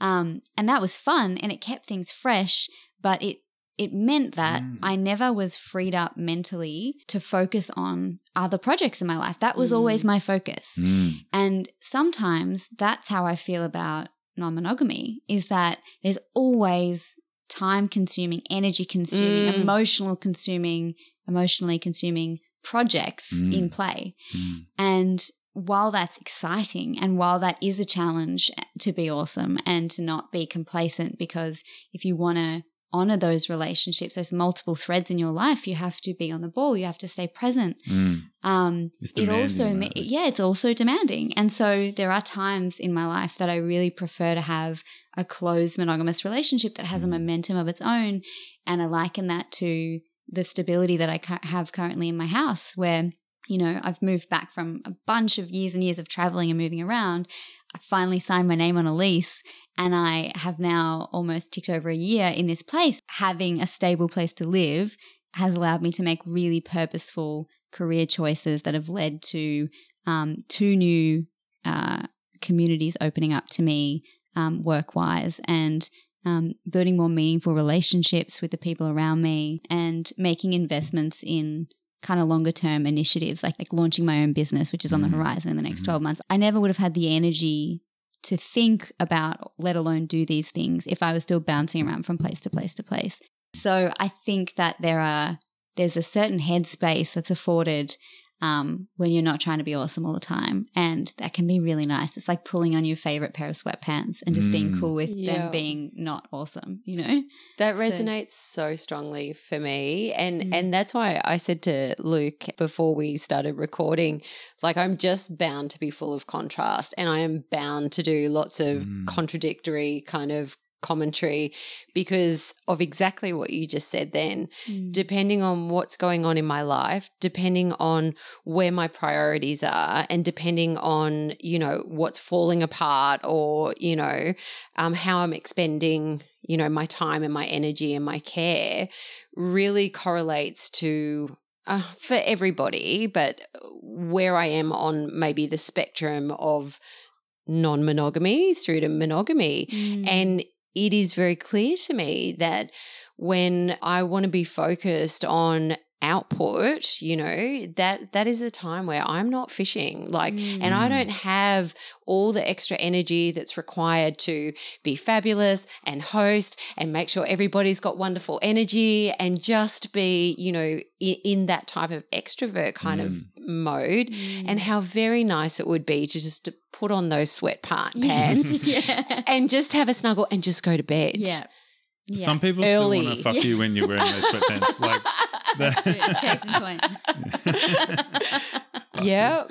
Speaker 7: Um, and that was fun and it kept things fresh, but it it meant that
Speaker 5: Mm.
Speaker 7: I never was freed up mentally to focus on other projects in my life. That was
Speaker 6: Mm.
Speaker 7: always my focus.
Speaker 5: Mm.
Speaker 7: And sometimes that's how I feel about non monogamy is that there's always time consuming, energy consuming,
Speaker 6: Mm.
Speaker 7: emotional consuming, emotionally consuming projects
Speaker 5: Mm.
Speaker 7: in play.
Speaker 5: Mm.
Speaker 7: And while that's exciting and while that is a challenge to be awesome and to not be complacent, because if you want to honor those relationships, those multiple threads in your life, you have to be on the ball, you have to stay present.
Speaker 5: Mm.
Speaker 7: Um, it also,
Speaker 5: right?
Speaker 7: yeah, it's also demanding. And so there are times in my life that I really prefer to have a closed monogamous relationship that has a
Speaker 5: Mm.
Speaker 7: momentum of its own. And I liken that to the stability that I have currently in my house, where, you know, I've moved back from a bunch of years and years of traveling and moving around. I finally signed my name on a lease and I have now almost ticked over a year in this place. Having a stable place to live has allowed me to make really purposeful career choices that have led to um, two new uh, communities opening up to me um, work wise and um, building more meaningful relationships with the people around me and making investments in kind of longer term initiatives like like launching my own business which is on the
Speaker 5: Mhm.
Speaker 7: horizon in the next
Speaker 5: Mhm.
Speaker 7: 12 months i never would have had the energy to think about let alone do these things if i was still bouncing around from place to place to place. So i think that there are there's a certain headspace that's afforded um, when you're not trying to be awesome all the time. And that can be really nice. It's like pulling on your favorite pair of sweatpants and just being
Speaker 5: Mm.
Speaker 7: cool with
Speaker 6: Yeah.
Speaker 7: them being not awesome, you know?
Speaker 6: That
Speaker 7: So-
Speaker 6: resonates so strongly for me. And
Speaker 7: Mm.
Speaker 6: and that's why I said to Luke before we started recording, like I'm just bound to be full of contrast and I am bound to do lots of
Speaker 5: Mm.
Speaker 6: contradictory kind of commentary because of exactly what you just said then depending on what's going on in my life, depending on where my priorities are, and depending on, you know, what's falling apart or, you know, um, how I'm expending, you know, my time and my energy and my care really correlates to. Uh, for everybody, but where I am on maybe the spectrum of non monogamy through to monogamy.
Speaker 7: Mm.
Speaker 6: And it is very clear to me that when I want to be focused on output, you know, that that is a time where I'm not fishing. Like and I
Speaker 5: Mm.
Speaker 6: don't have all the extra energy that's required to be fabulous and host and make sure everybody's got wonderful energy and just be, you know, in, in that type of extrovert kind of
Speaker 5: Mm.
Speaker 6: Mode.
Speaker 7: Mm.
Speaker 6: And how very nice it would be to just put on those sweat pa- pants
Speaker 7: yeah.
Speaker 6: and just have a snuggle and just go to bed.
Speaker 7: yeah. Yeah.
Speaker 5: Some people still want to fuck you when you're wearing those sweatpants. Like
Speaker 7: That's true. Case in point.
Speaker 6: Yeah.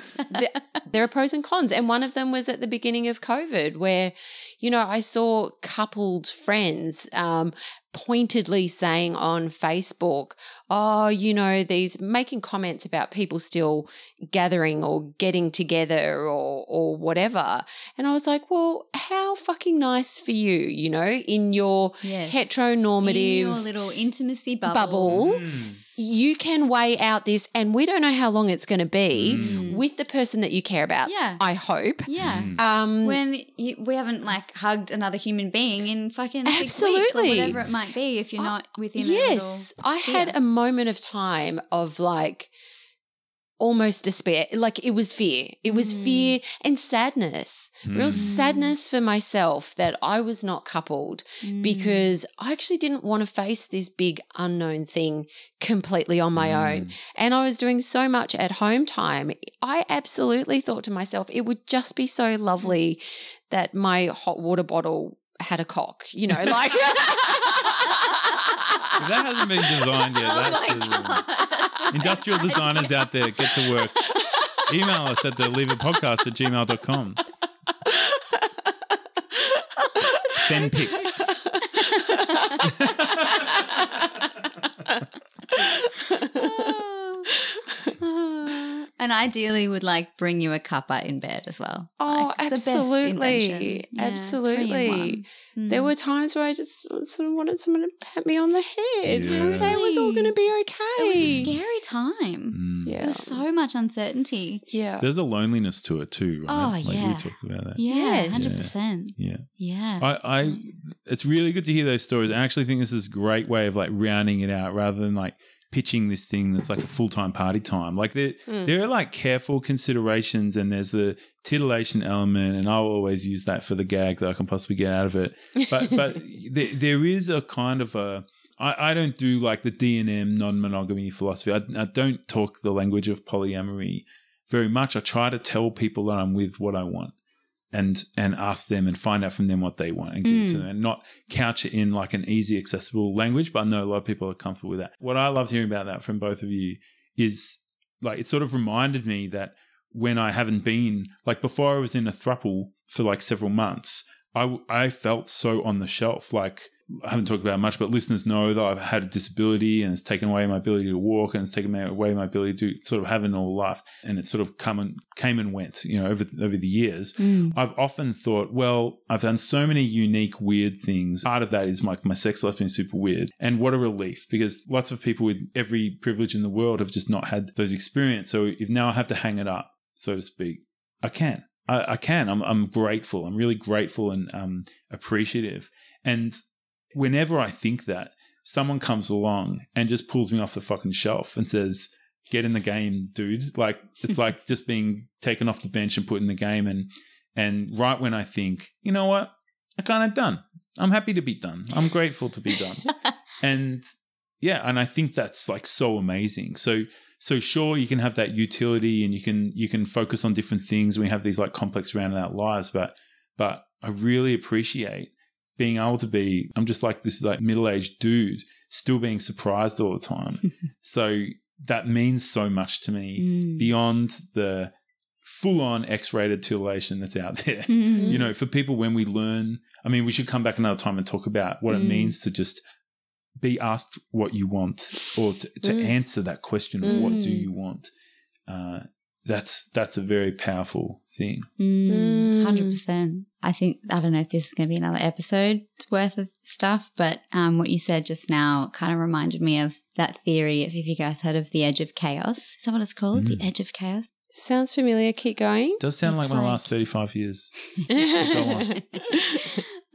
Speaker 6: There are pros and cons. And one of them was at the beginning of COVID, where, you know, I saw coupled friends um, pointedly saying on Facebook, oh, you know, these making comments about people still gathering or getting together or, or whatever. And I was like, well, how fucking nice for you, you know, in your
Speaker 7: Yes.
Speaker 6: heteronormative
Speaker 7: In your little intimacy bubble.
Speaker 6: bubble,
Speaker 5: Mm.
Speaker 6: You can weigh out this, and we don't know how long it's going to be with the person that you care about.
Speaker 7: Yeah.
Speaker 6: I hope.
Speaker 7: Yeah.
Speaker 6: Um,
Speaker 7: When you, we haven't like hugged another human being in fucking six weeks or whatever it might be if you're not within a little
Speaker 6: yes, I had a moment of time of like almost despair. Like it was fear. It was
Speaker 7: Mm.
Speaker 6: fear and sadness. Real sadness for myself that I was not coupled
Speaker 7: Mm.
Speaker 6: because I actually didn't want to face this big unknown thing completely on my own. And I was doing so much at home time. I absolutely thought to myself, it would just be so lovely that my hot water bottle had a cock, you know, like.
Speaker 5: That hasn't been designed yet,
Speaker 7: Oh
Speaker 5: industrial designers out there, get to work. Email us at the lever podcast at gmail.com. Send pics.
Speaker 7: And ideally would like bring you a cuppa in bed as well.
Speaker 6: Oh,
Speaker 7: Like,
Speaker 6: absolutely.
Speaker 7: Yeah,
Speaker 6: absolutely.
Speaker 7: one.
Speaker 6: There
Speaker 7: Mm.
Speaker 6: were times where I just sort of wanted someone to pat me on the head
Speaker 5: Yeah.
Speaker 6: and say it was all going to be okay.
Speaker 7: It was a scary time.
Speaker 5: Mm.
Speaker 6: Yeah.
Speaker 7: There was so much uncertainty.
Speaker 6: yeah.
Speaker 5: There's a loneliness to it too, right?
Speaker 7: Oh,
Speaker 5: like
Speaker 7: yeah.
Speaker 5: we talked about that.
Speaker 7: Yeah,
Speaker 6: Yes.
Speaker 7: hundred percent.
Speaker 5: Yeah.
Speaker 7: Yeah.
Speaker 5: I, I it's really good to hear those stories. I actually think this is a great way of like rounding it out rather than like pitching this thing that's like a full time party time. Like there
Speaker 6: Mm.
Speaker 5: there are like careful considerations and there's the titillation element and I'll always use that for the gag that I can possibly get out of it. But but there, there is a kind of a I, I don't do like the D and M non monogamy philosophy. I, I don't talk the language of polyamory very much. I try to tell people that I'm with what I want and and ask them and find out from them what they want and give it to
Speaker 7: Mm.
Speaker 5: them and not couch it in like an easy accessible language but i know a lot of people are comfortable with that what i loved hearing about that from both of you is like it sort of reminded me that when i haven't been like before i was in a thruple for like several months i i felt so on the shelf like I haven't talked about much, but listeners know that I've had a disability and it's taken away my ability to walk and it's taken away my ability to sort of have a normal life. And it's sort of come and came and went, you know, over over the years.
Speaker 7: Mm.
Speaker 5: I've often thought, well, I've done so many unique, weird things. Part of that is my, my sex life being super weird. And what a relief because lots of people with every privilege in the world have just not had those experiences. So if now I have to hang it up, so to speak, I can. I, I can. I'm, I'm grateful. I'm really grateful and um, appreciative. And whenever I think that, someone comes along and just pulls me off the fucking shelf and says, get in the game, dude. Like it's like just being taken off the bench and put in the game. And and right when I think, you know what, I kind of done. I'm happy to be done. I'm grateful to be done. and yeah, and I think that's like so amazing. So so sure you can have that utility and you can you can focus on different things. We have these like complex rounded out lives, but but I really appreciate being able to be I'm just like this like middle-aged dude still being surprised all the time. so that means so much to me
Speaker 7: Mm.
Speaker 5: beyond the full-on X-rated titillation that's out there.
Speaker 7: Mm.
Speaker 5: You know, for people when we learn, I mean, we should come back another time and talk about what it
Speaker 7: Mm.
Speaker 5: means to just be asked what you want or to, to
Speaker 6: Mm.
Speaker 5: answer that question of what do
Speaker 7: Mm.
Speaker 5: you want. Uh, that's that's a very powerful thing.
Speaker 7: Mm,
Speaker 6: Mm.
Speaker 7: 100%. I think, I don't know if this is going to be another episode worth of stuff, but um, what you said just now kind of reminded me of that theory. If, if you guys heard of the edge of chaos, is that what it's called?
Speaker 5: Mm.
Speaker 7: The edge of chaos?
Speaker 6: Sounds familiar. Keep going.
Speaker 5: does sound
Speaker 7: It's
Speaker 5: like my
Speaker 7: like-
Speaker 5: last 35 years.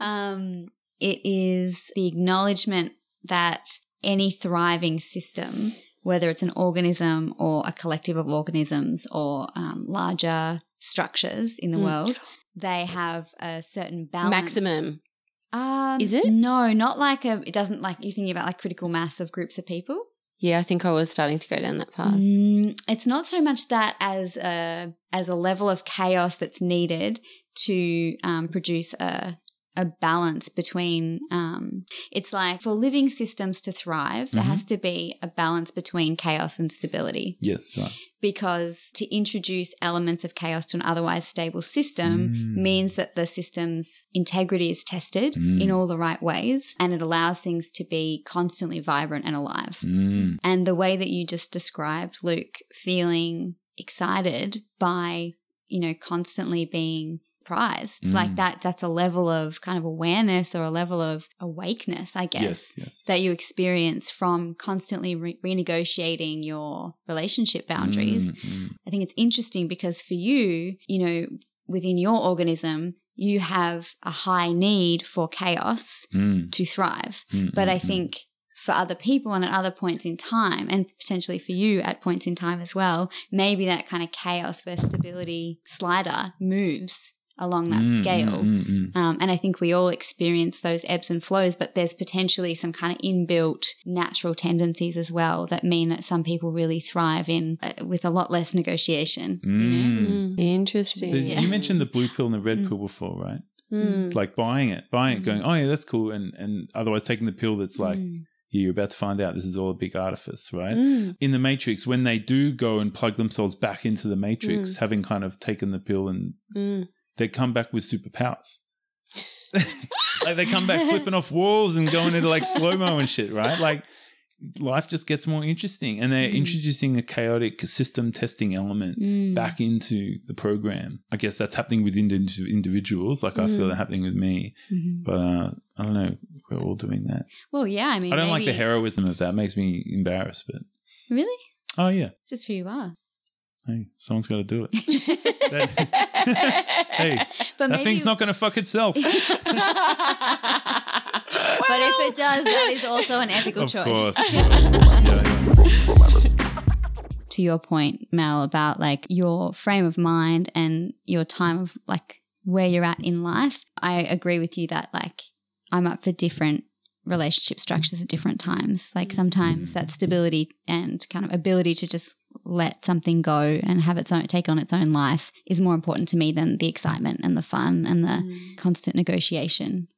Speaker 7: um, it is the acknowledgement that any thriving system, whether it's an organism or a collective of organisms or um, larger structures in the
Speaker 6: Mm.
Speaker 7: world, they have a certain balance.
Speaker 6: Maximum.
Speaker 7: Um,
Speaker 6: Is it?
Speaker 7: No, not like a. It doesn't like you thinking about like critical mass of groups of people.
Speaker 6: Yeah, I think I was starting to go down that path.
Speaker 7: Mm, it's not so much that as a as a level of chaos that's needed to um, produce a a balance between um, it's like for living systems to thrive there
Speaker 5: Mhm.
Speaker 7: has to be a balance between chaos and stability
Speaker 5: Yes, right.
Speaker 7: because to introduce elements of chaos to an otherwise stable system
Speaker 5: Mm.
Speaker 7: means that the system's integrity is tested
Speaker 5: Mm.
Speaker 7: in all the right ways and it allows things to be constantly vibrant and alive
Speaker 5: Mm.
Speaker 7: and the way that you just described luke feeling excited by you know constantly being surprised like
Speaker 5: Mm.
Speaker 7: that that's a level of kind of awareness or a level of awakeness i guess
Speaker 5: Yes, yes.
Speaker 7: that you experience from constantly re- renegotiating your relationship boundaries
Speaker 5: Mm, mm.
Speaker 7: i think it's interesting because for you you know within your organism you have a high need for chaos
Speaker 5: Mm,
Speaker 7: to thrive
Speaker 5: mm,
Speaker 7: but
Speaker 5: mm,
Speaker 7: I
Speaker 5: mm.
Speaker 7: think for other people and at other points in time, and potentially for you at points in time as well, maybe that kind of chaos versus stability slider moves along that
Speaker 5: Mm,
Speaker 7: scale.
Speaker 5: mm, mm, mm.
Speaker 7: Um, and I think we all experience those ebbs and flows, but there's potentially some kind of inbuilt natural tendencies as well that mean that some people really thrive in uh, with a lot less negotiation. You know?
Speaker 5: Mm.
Speaker 6: Mm, Interesting.
Speaker 5: The-
Speaker 7: Yeah.
Speaker 5: You mentioned the blue pill and the red
Speaker 7: Mm.
Speaker 5: pill before, right?
Speaker 6: Mm.
Speaker 5: Like buying it, buying it,
Speaker 7: Mm.
Speaker 5: going, oh yeah, that's cool, and and otherwise taking the pill that's like
Speaker 7: Mm.
Speaker 5: you're about to find out this is all a big artifice, right?
Speaker 6: Mm.
Speaker 5: In the Matrix, when they do go and plug themselves back into the Matrix, having kind of taken the pill, and
Speaker 6: Mm.
Speaker 5: They come back with superpowers. like they come back flipping off walls and going into like slow mo and shit, right? Like life just gets more interesting, and they're
Speaker 7: Mm.
Speaker 5: introducing a chaotic system testing element
Speaker 7: Mm.
Speaker 5: back into the program. I guess that's happening with indi- individuals. Like I feel
Speaker 6: Mm.
Speaker 5: that happening with me,
Speaker 7: Mhm.
Speaker 5: but uh, I don't know. We're all doing that.
Speaker 7: Well, yeah, I mean,
Speaker 5: I don't like the heroism of that. It makes me embarrassed. But
Speaker 7: Really?
Speaker 5: oh yeah,
Speaker 7: It's just who you are.
Speaker 5: hey, someone's got to do it. hey,
Speaker 7: but
Speaker 5: that
Speaker 7: maybe
Speaker 5: thing's not going to fuck itself.
Speaker 7: but if it does, that is also an ethical
Speaker 5: of
Speaker 7: choice.
Speaker 5: course. yeah, yeah.
Speaker 7: to your point, Mel, about like your frame of mind and your time of like where you're at in life, I agree with you that like I'm up for different relationship structures at different times. Like sometimes that stability and kind of ability to just let something go and have its own take on its own life is more important to me than the excitement and the fun and the
Speaker 6: Mm.
Speaker 7: constant negotiation.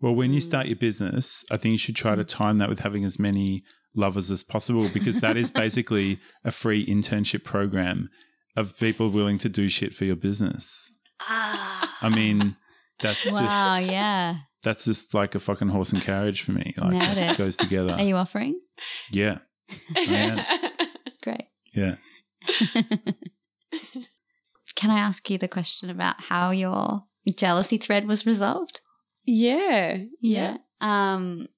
Speaker 5: Well, when you start your business, I think you should try to time that with having as many lovers as possible because that is basically a free internship program of people willing to do shit for your business. I mean, that's
Speaker 7: wow,
Speaker 5: just
Speaker 7: yeah.
Speaker 5: that's just like a fucking horse and carriage for me. Like
Speaker 7: Nailed
Speaker 5: that
Speaker 7: it.
Speaker 5: goes together.
Speaker 7: Are you offering?
Speaker 5: yeah, I am.
Speaker 7: Great.
Speaker 5: Yeah.
Speaker 7: Can I ask you the question about how your jealousy thread was resolved?
Speaker 6: yeah.
Speaker 7: Yeah. Um,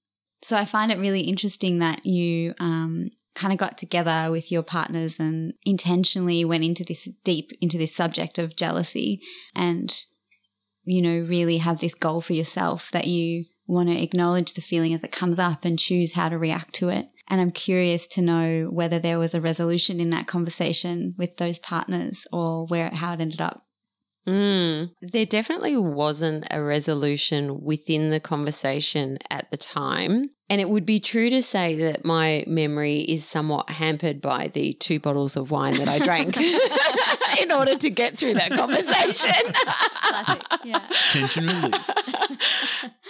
Speaker 7: so I find it really interesting that you um, kind of got together with your partners and intentionally went into this deep into this subject of jealousy and you know really have this goal for yourself that you want to acknowledge the feeling as it comes up and choose how to react to it. And I'm curious to know whether there was a resolution in that conversation with those partners or where how it ended up.
Speaker 6: Mm, there definitely wasn't a resolution within the conversation at the time. And it would be true to say that my memory is somewhat hampered by the two bottles of wine that I drank in order to get through that conversation.
Speaker 7: Classic. Yeah.
Speaker 5: Tension released.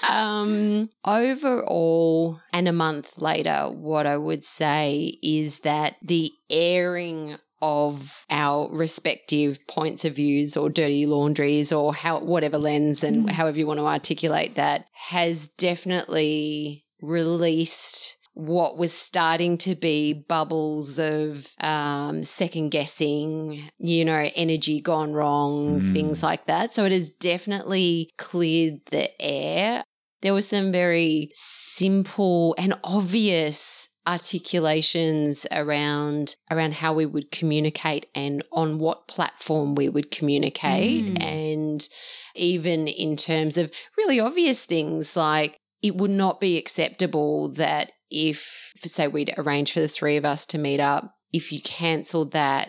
Speaker 6: um, overall, and a month later, what I would say is that the airing of our respective points of views or dirty laundries or how whatever lens and
Speaker 7: Mm.
Speaker 6: however you want to articulate that has definitely released what was starting to be bubbles of um, second guessing, you know, energy gone wrong,
Speaker 5: Mm.
Speaker 6: things like that. So it has definitely cleared the air. There were some very simple and obvious articulations around around how we would communicate and on what platform we would communicate
Speaker 7: Mm.
Speaker 6: and even in terms of really obvious things like it would not be acceptable that if say we'd arrange for the three of us to meet up if you cancelled that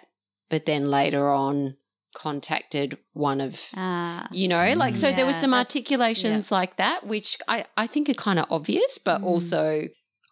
Speaker 6: but then later on contacted one of
Speaker 7: Ah.
Speaker 6: you know like so there
Speaker 7: were
Speaker 6: some
Speaker 7: that's-
Speaker 6: articulations like that which i i think are kind of obvious but
Speaker 7: Mm.
Speaker 6: also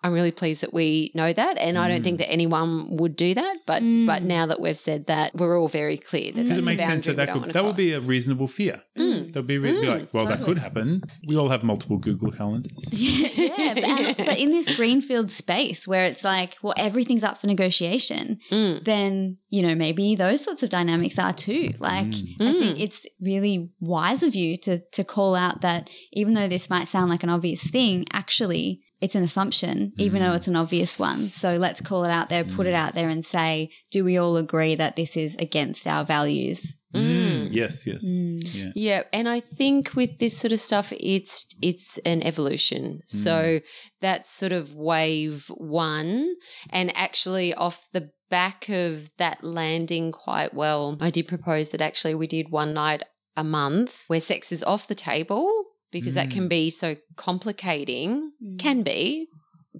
Speaker 6: I'm really pleased that we know that, and I don't think that anyone would do that. But
Speaker 7: Mm.
Speaker 6: but now that we've said that, we're all very clear that
Speaker 5: Because
Speaker 6: that's
Speaker 5: it makes
Speaker 6: a
Speaker 5: sense that that could
Speaker 6: wanna
Speaker 5: that would be a reasonable fear.
Speaker 6: Mm.
Speaker 5: There'll be, re- be
Speaker 6: Mm,
Speaker 5: like, well, that could happen. We all have multiple Google calendars.
Speaker 7: yeah, but, and- but in this greenfield space where it's like, well, everything's up for negotiation,
Speaker 6: Mm.
Speaker 7: then you know maybe those sorts of dynamics are too. Like, I think
Speaker 6: Mm.
Speaker 7: it's really wise of you to to call out that even though this might sound like an obvious thing, actually. It's an assumption, even though it's an obvious one. So let's call it out there, put it out there, and say, do we all agree that this is against our values?
Speaker 5: Mm. Yes, yes.
Speaker 7: Mm.
Speaker 5: Yeah.
Speaker 6: Yeah, and I think with this sort of stuff, it's it's an evolution. So that's sort of wave one, and actually off the back of that landing quite well, I did propose that actually we did one night a month where sex is off the table because that can be so complicating. Can be.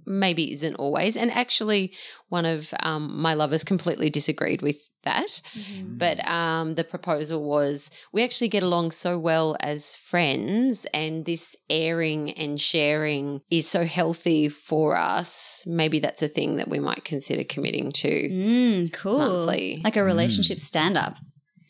Speaker 6: Maybe isn't always. And actually, one of um, my lovers completely disagreed with that. But um, the proposal was we actually get along so well as friends, and this airing and sharing is so healthy for us. Maybe that's a thing that we might consider committing to.
Speaker 7: Mm, cool.
Speaker 6: Monthly.
Speaker 7: Like a relationship stand up.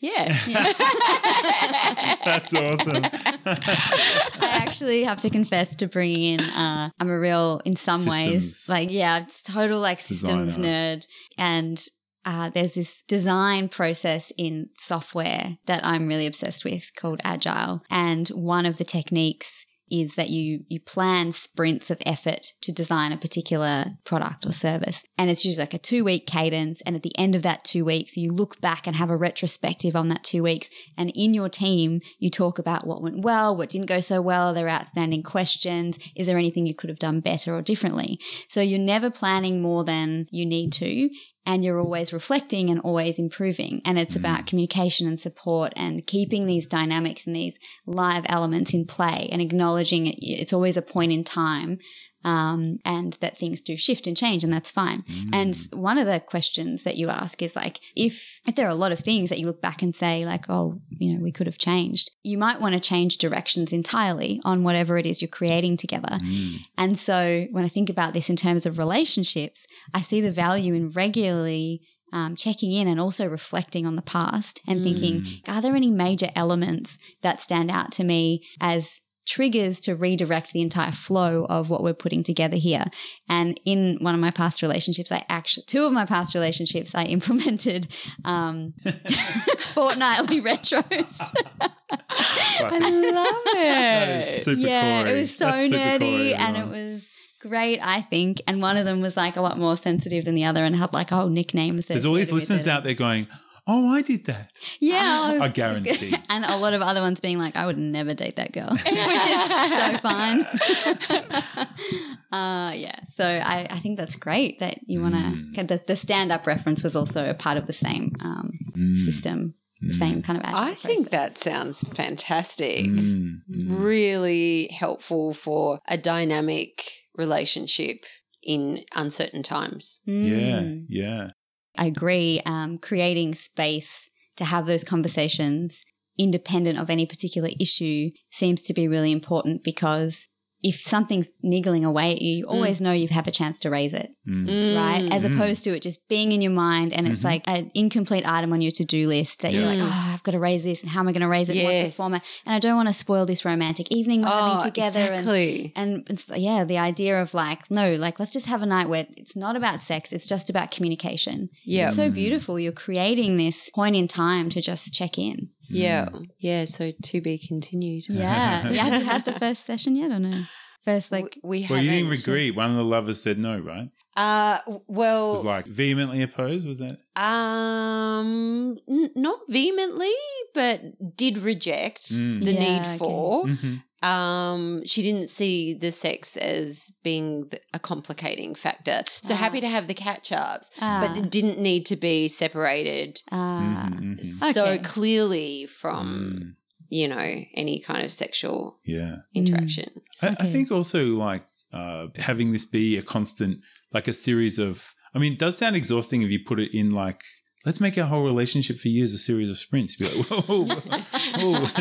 Speaker 6: Yeah.
Speaker 5: That's awesome.
Speaker 7: I actually have to confess to bringing in, uh, I'm a real, in some ways, like, yeah, it's total like systems
Speaker 5: Designer.
Speaker 7: nerd. And uh, there's this design process in software that I'm really obsessed with called Agile. And one of the techniques is that you you plan sprints of effort to design a particular product or service. And it's usually like a 2 week cadence. And at the end of that 2 weeks you look back and have a retrospective on that 2 weeks. And in your team you talk about what went well what didn't go so well are there outstanding questions. Is there anything you could have done better or differently? So you're never planning more than you need to and you're always reflecting and always improving. And it's about mm. communication and support and keeping these dynamics and these live elements in play and acknowledging it. It's always a point in time. Um, and that things do shift and change, and that's fine. And one of the questions that you ask is like, if if there are a lot of things that you look back and say, like, oh, you know, we could have changed, you might want to change directions entirely on whatever it is you're creating together. And so when I think about this in terms of relationships, I see the value in regularly um, checking in and also reflecting on the past and thinking, are there any major elements that stand out to me as triggers to redirect the entire flow of what we're putting together here. And in one of my past relationships, I actually, two of my past relationships, I implemented um, fortnightly retros.
Speaker 6: I love
Speaker 5: That is
Speaker 6: it.
Speaker 5: super
Speaker 7: yeah,
Speaker 5: Corrie.
Speaker 7: it was so
Speaker 5: That's
Speaker 7: nerdy and it was great, I think. And one of them was like a lot more sensitive than the other and had like a whole nickname.
Speaker 5: There's all these listeners out there going, "Oh, I did that."
Speaker 7: Yeah,
Speaker 5: I guarantee.
Speaker 7: and a lot of other ones being like, I would never date that girl, which is so fine. uh, yeah, so I, I think that's great that you want to. The, the stand up reference was also a part of the same um, system, the same kind of.
Speaker 6: I
Speaker 7: agile
Speaker 6: think that sounds fantastic.
Speaker 5: Mm,
Speaker 6: Really helpful for a dynamic relationship in uncertain times.
Speaker 5: Yeah,
Speaker 7: Mm.
Speaker 5: yeah.
Speaker 7: I agree. Um, creating space to have those conversations independent of any particular issue seems to be really important because if something's niggling away at you, you always know you have a chance to raise it,
Speaker 5: Mm.
Speaker 7: right? As
Speaker 5: Mm.
Speaker 7: opposed to it just being in your mind and it's
Speaker 5: Mhm.
Speaker 7: like an incomplete item on your to do list that you're like,
Speaker 6: Mm.
Speaker 7: oh, I've got to raise this and how am I going to raise it? What's the format? And I don't want to spoil this romantic evening we're
Speaker 6: Oh,
Speaker 7: having together. And
Speaker 6: exactly.
Speaker 7: and it's, yeah, the idea of like, no, like, let's just have a night where it's not about sex, it's just about communication.
Speaker 6: Yeah.
Speaker 7: It's so beautiful. You're creating this point in time to just check in.
Speaker 6: Yeah. Yeah. So to be continued.
Speaker 7: Yeah. yeah. Have you had the first session yet or no? First, like,
Speaker 6: we had.
Speaker 5: Well, you didn't
Speaker 6: haven't.
Speaker 5: agree. One of the lovers said no, right?
Speaker 6: Uh, well,
Speaker 5: was like vehemently opposed. Was that?
Speaker 6: Um, n- not vehemently, but did reject
Speaker 5: Mm.
Speaker 6: the
Speaker 7: Yeah,
Speaker 6: need
Speaker 7: okay.
Speaker 6: for.
Speaker 5: Mhm.
Speaker 6: Um, she didn't see the sex as being a complicating factor. So
Speaker 7: Ah.
Speaker 6: happy to have the catch ups,
Speaker 7: Ah.
Speaker 6: but it didn't need to be separated
Speaker 7: uh,
Speaker 5: Mhm, mhm.
Speaker 6: so
Speaker 7: Okay.
Speaker 6: clearly from
Speaker 5: Mm,
Speaker 6: you know any kind of sexual
Speaker 5: yeah.
Speaker 6: interaction.
Speaker 5: I, I
Speaker 7: Okay.
Speaker 5: think also like uh, having this be a constant, like a series of. I mean, it does sound exhausting if you put it in like let's make our whole relationship for years a series of sprints. Be like, whoa, whoa. what,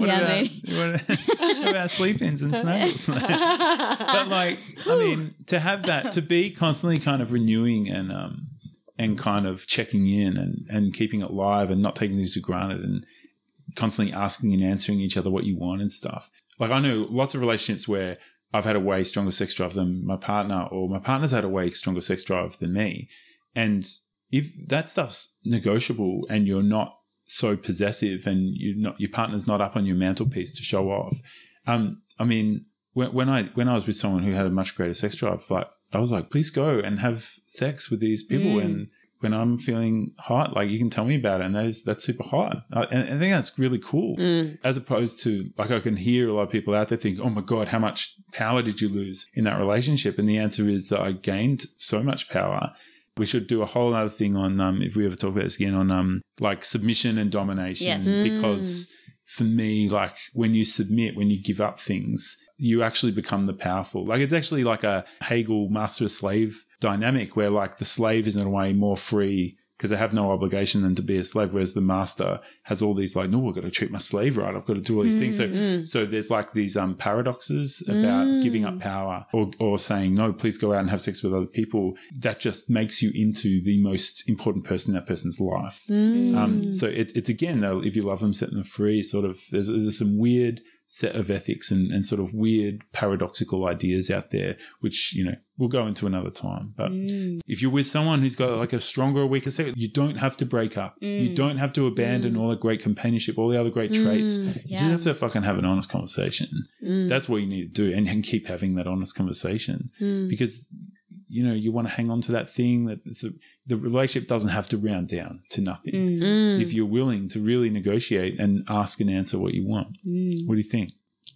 Speaker 7: Yeah,
Speaker 5: about,
Speaker 7: maybe.
Speaker 5: what, what about sleep-ins and snuggles? but like, I mean, to have that, to be constantly kind of renewing and um and kind of checking in and and keeping it live and not taking things for granted and constantly asking and answering each other what you want and stuff. Like I know lots of relationships where I've had a way stronger sex drive than my partner, or my partner's had a way stronger sex drive than me. And if that stuff's negotiable and you're not so possessive and you're not your partner's not up on your mantelpiece to show off, um, I mean, when, when I when I was with someone who had a much greater sex drive, like I was like, please go and have sex with these people
Speaker 6: Mm.
Speaker 5: and when I'm feeling hot, like you can tell me about it, and that is that's super hot. I, and I think that's really cool,
Speaker 6: Mm.
Speaker 5: as opposed to like I can hear a lot of people out there think, "Oh my god, how much power did you lose in that relationship?" And the answer is that I gained so much power. We should do a whole other thing on um, if we ever talk about this again on um, like submission and domination
Speaker 7: Yes.
Speaker 5: because for me, like when you submit, when you give up things, you actually become the powerful. Like it's actually like a Hegel master slave dynamic where like the slave is in a way more free because they have no obligation than to be a slave, whereas the master has all these like, no, I've got to treat my slave right. I've got to do all these things. So,
Speaker 6: Mm.
Speaker 5: so there's like these um paradoxes about
Speaker 6: Mm.
Speaker 5: giving up power or or saying no, please go out and have sex with other people. That just makes you into the most important person in that person's life.
Speaker 6: Mm.
Speaker 5: Um, so it, it's again, if you love them, set them free. Sort of, there's, there's some weird set of ethics and, and sort of weird paradoxical ideas out there, which you know we'll go into another time. But
Speaker 7: Mm.
Speaker 5: if you're with someone who's got like a stronger or weaker sex, you don't have to break up. You
Speaker 7: Mm.
Speaker 5: don't have to abandon all the great companionship, all the other great traits.
Speaker 6: Mm.
Speaker 5: You
Speaker 7: Yeah.
Speaker 5: just have to fucking have an honest conversation.
Speaker 6: Mm.
Speaker 5: That's what you need to do, and, and keep having that honest conversation
Speaker 6: Mm.
Speaker 5: because you know you want to hang on to that thing that it's a, the relationship doesn't have to round down to nothing
Speaker 7: Mm.
Speaker 6: Mm.
Speaker 5: if you're willing to really negotiate and ask and answer what you want.
Speaker 7: Mm.
Speaker 5: What do you think?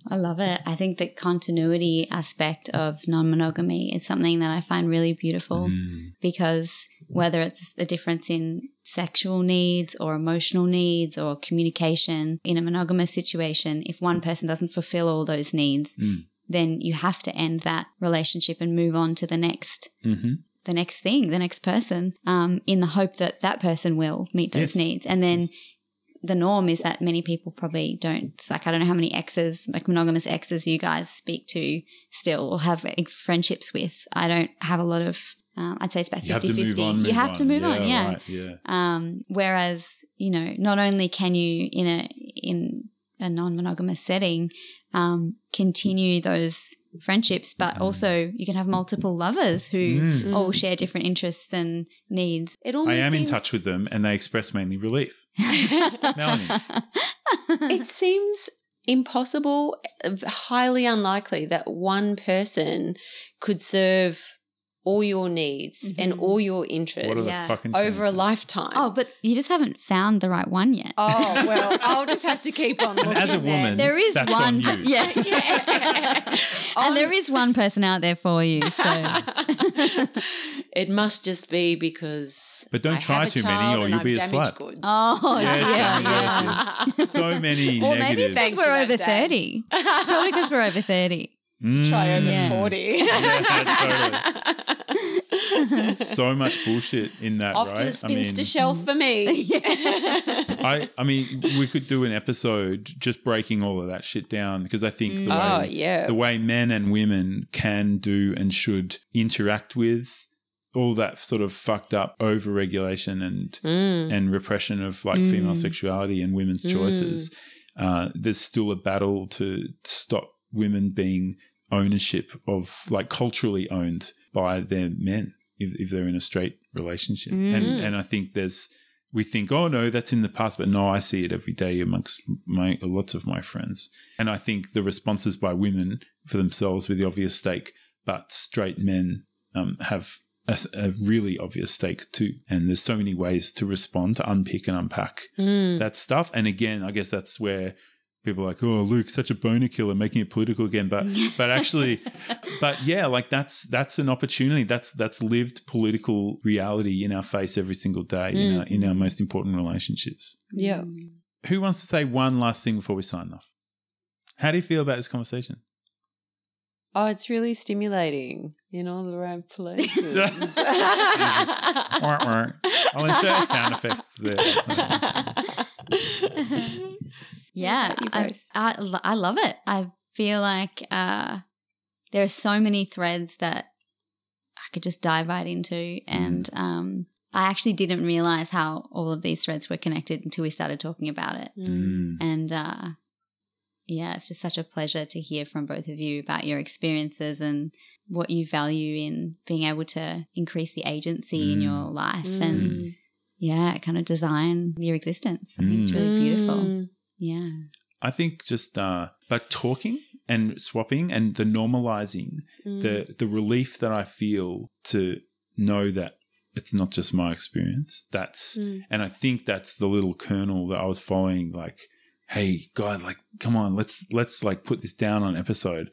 Speaker 7: I love it. I think the continuity aspect of non monogamy is something that I find really beautiful
Speaker 5: Mm.
Speaker 7: because whether it's a difference in sexual needs or emotional needs or communication in a monogamous situation, if one person doesn't fulfill all those needs,
Speaker 5: Mm.
Speaker 7: Then you have to end that relationship and move on to the next
Speaker 5: Mm-hmm.
Speaker 7: the next thing, the next person, um, in the hope that that person will meet those
Speaker 5: Yes.
Speaker 7: needs. And then
Speaker 5: Yes.
Speaker 7: the norm is that many people probably don't. Like I don't know how many exes, like monogamous exes, you guys speak to still or have ex- friendships with. I don't have a lot of. Um, I'd say it's about
Speaker 5: You have
Speaker 7: 50
Speaker 5: to move
Speaker 7: 50.
Speaker 5: on.
Speaker 7: you have to move on, yeah.
Speaker 5: Right, yeah.
Speaker 7: Um, whereas, you know, not only can you in a in a non-monogamous setting um, continue those friendships, but also you can have multiple lovers who
Speaker 5: Mm.
Speaker 7: all share different interests and needs.
Speaker 6: It
Speaker 5: I
Speaker 6: almost
Speaker 5: am in touch with them, and they express mainly relief. Melanie.
Speaker 6: it seems impossible, uh, highly unlikely that one person could serve all your needs and
Speaker 7: Mhm.
Speaker 6: all your interests
Speaker 5: What are the
Speaker 7: Yeah.
Speaker 5: fucking
Speaker 6: over a lifetime.
Speaker 7: Oh, but you just haven't found the right one yet.
Speaker 6: Oh, well, I'll just have to keep on looking.
Speaker 5: And as a
Speaker 6: then.
Speaker 5: woman,
Speaker 7: there is
Speaker 5: that's
Speaker 7: one,
Speaker 5: on you.
Speaker 7: yeah,
Speaker 6: Yeah.
Speaker 7: and there is one person out there for you. So
Speaker 6: it must just be because.
Speaker 5: But don't
Speaker 6: I
Speaker 5: try too many or you'll
Speaker 6: I've
Speaker 5: be a slut.
Speaker 6: goods.
Speaker 7: oh
Speaker 5: Yes,
Speaker 7: yeah,
Speaker 5: yes,
Speaker 7: yeah.
Speaker 5: So many
Speaker 7: Or maybe it's because we're
Speaker 6: for that,
Speaker 7: over
Speaker 6: Dan.
Speaker 7: thirty. It's probably because we're over thirty.
Speaker 6: Try over
Speaker 7: Yeah.
Speaker 6: 40.
Speaker 5: Yeah, so much bullshit in that,
Speaker 6: Off
Speaker 5: right?
Speaker 6: to the
Speaker 5: I
Speaker 6: spinster
Speaker 5: mean,
Speaker 6: shelf for me.
Speaker 5: I, I mean, we could do an episode just breaking all of that shit down because I think the
Speaker 6: Oh,
Speaker 5: way
Speaker 6: yeah.
Speaker 5: the way men and women can do and should interact with all that sort of fucked up over regulation and
Speaker 6: Mm.
Speaker 5: and repression of like female
Speaker 7: Mm.
Speaker 5: sexuality and women's
Speaker 6: Mm.
Speaker 5: choices. Uh, there's still a battle to stop women being ownership of like culturally owned by their men if, if they're in a straight relationship. And
Speaker 6: Mm.
Speaker 5: and I think there's we think, oh no, that's in the past, but no, I see it every day amongst my lots of my friends. And I think the responses by women for themselves with the obvious stake, but straight men um, have a, a really obvious stake too. And there's so many ways to respond, to unpick and unpack
Speaker 6: Mm.
Speaker 5: that stuff. And again, I guess that's where people are like, oh, Luke, such a boner killer, making it political again. But but actually, but yeah, like that's that's an opportunity. That's that's lived political reality in our face every single day in
Speaker 6: Mm.
Speaker 5: our in our most important relationships.
Speaker 6: Yeah.
Speaker 5: Who wants to say one last thing before we sign off? How do you feel about this conversation?
Speaker 6: Oh, it's really stimulating in all the right places.
Speaker 5: Wah, wah. I'll insert a sound effect there. or something.
Speaker 7: Yeah,
Speaker 6: you
Speaker 7: I,
Speaker 6: both?
Speaker 7: I, lo- I love it. I feel like uh, there are so many threads that I could just dive right into. And um, I actually didn't realize how all of these threads were connected until we started talking about it.
Speaker 5: Mm.
Speaker 7: And uh, yeah, it's just such a pleasure to hear from both of you about your experiences and what you value in being able to increase the agency in
Speaker 5: Mm.
Speaker 7: your life and
Speaker 6: Mm.
Speaker 7: yeah, kind of design your existence. I think it's really beautiful. Yeah.
Speaker 5: I think just uh, but talking and swapping and the normalizing
Speaker 6: Mm.
Speaker 5: the the relief that I feel to know that it's not just my experience. That's
Speaker 6: Mm.
Speaker 5: and I think that's the little kernel that I was following. Like, hey, God, like, come on, let's let's like put this down on episode.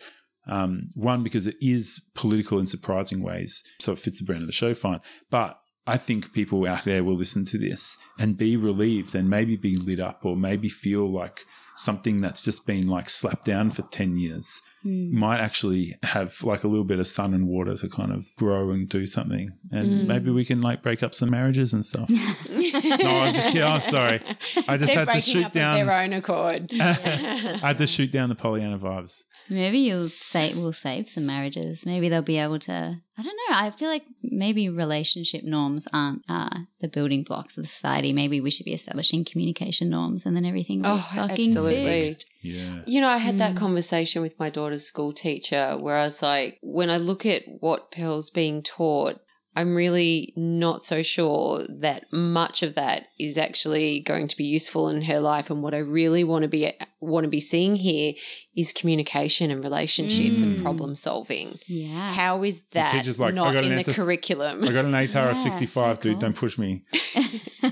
Speaker 5: Um, one because it is political in surprising ways, so it fits the brand of the show fine. But I think people out there will listen to this and be relieved and maybe be lit up or maybe feel like something that's just been like slapped down for 10 years
Speaker 7: Mm.
Speaker 5: might actually have like a little bit of sun and water to kind of grow and do something. And
Speaker 6: Mm.
Speaker 5: maybe we can like break up some marriages and stuff. no, I'm just kidding. I'm sorry. I just
Speaker 6: They're
Speaker 5: had to shoot
Speaker 6: up
Speaker 5: down.
Speaker 6: of their own accord.
Speaker 5: I had to shoot down the Pollyanna vibes.
Speaker 7: Maybe you'll say we'll save some marriages. Maybe they'll be able to. I don't know. I feel like maybe relationship norms aren't uh, the building blocks of society. Maybe we should be establishing communication norms, and then everything will
Speaker 6: Oh,
Speaker 7: be fucking
Speaker 6: absolutely.
Speaker 7: fixed.
Speaker 5: Yeah.
Speaker 6: You know, I had that
Speaker 7: Mm.
Speaker 6: conversation with my daughter's school teacher where I was like, when I look at what Pearl's being taught, I'm really not so sure that much of that is actually going to be useful in her life. And what I really want to be want to be seeing here is communication and relationships and
Speaker 7: Mm.
Speaker 6: problem solving.
Speaker 7: Yeah.
Speaker 6: How is that
Speaker 5: teacher's like, I
Speaker 6: not
Speaker 5: got
Speaker 6: in
Speaker 5: an
Speaker 6: the
Speaker 5: answer-
Speaker 6: curriculum?
Speaker 5: I got an ATAR of
Speaker 7: Yeah,
Speaker 5: 65,
Speaker 7: very
Speaker 5: dude. Don't push me.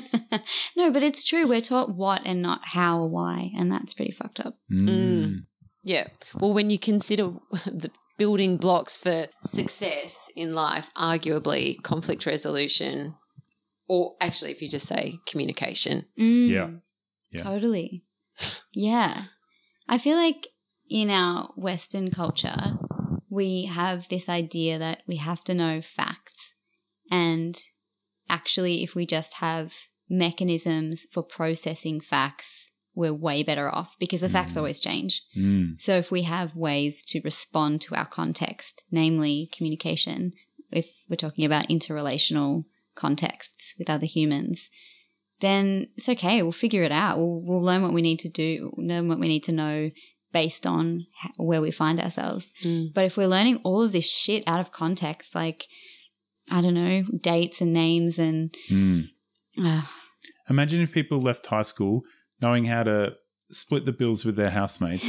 Speaker 7: no, but it's true. We're taught what and not how or why, and that's pretty fucked up.
Speaker 5: Mm.
Speaker 6: Yeah. Well, when you consider the building blocks for success in life, arguably conflict resolution, or actually, if you just say communication.
Speaker 7: Mm,
Speaker 5: Yeah. Yeah.
Speaker 7: Totally. Yeah. I feel like in our Western culture, we have this idea that we have to know facts. And actually, if we just have mechanisms for processing facts, we're way better off because the facts
Speaker 5: Mm.
Speaker 7: always change.
Speaker 5: Mm.
Speaker 7: So if we have ways to respond to our context, namely communication, if we're talking about interrelational contexts with other humans, then it's okay. We'll figure it out. We'll, we'll learn what we need to do, learn what we need to know based on h- where we find ourselves.
Speaker 6: Mm.
Speaker 7: But if we're learning all of this shit out of context, like, I don't know, dates and names and,
Speaker 5: Mm.
Speaker 7: uh,
Speaker 5: Imagine if people left high school knowing how to split the bills with their housemates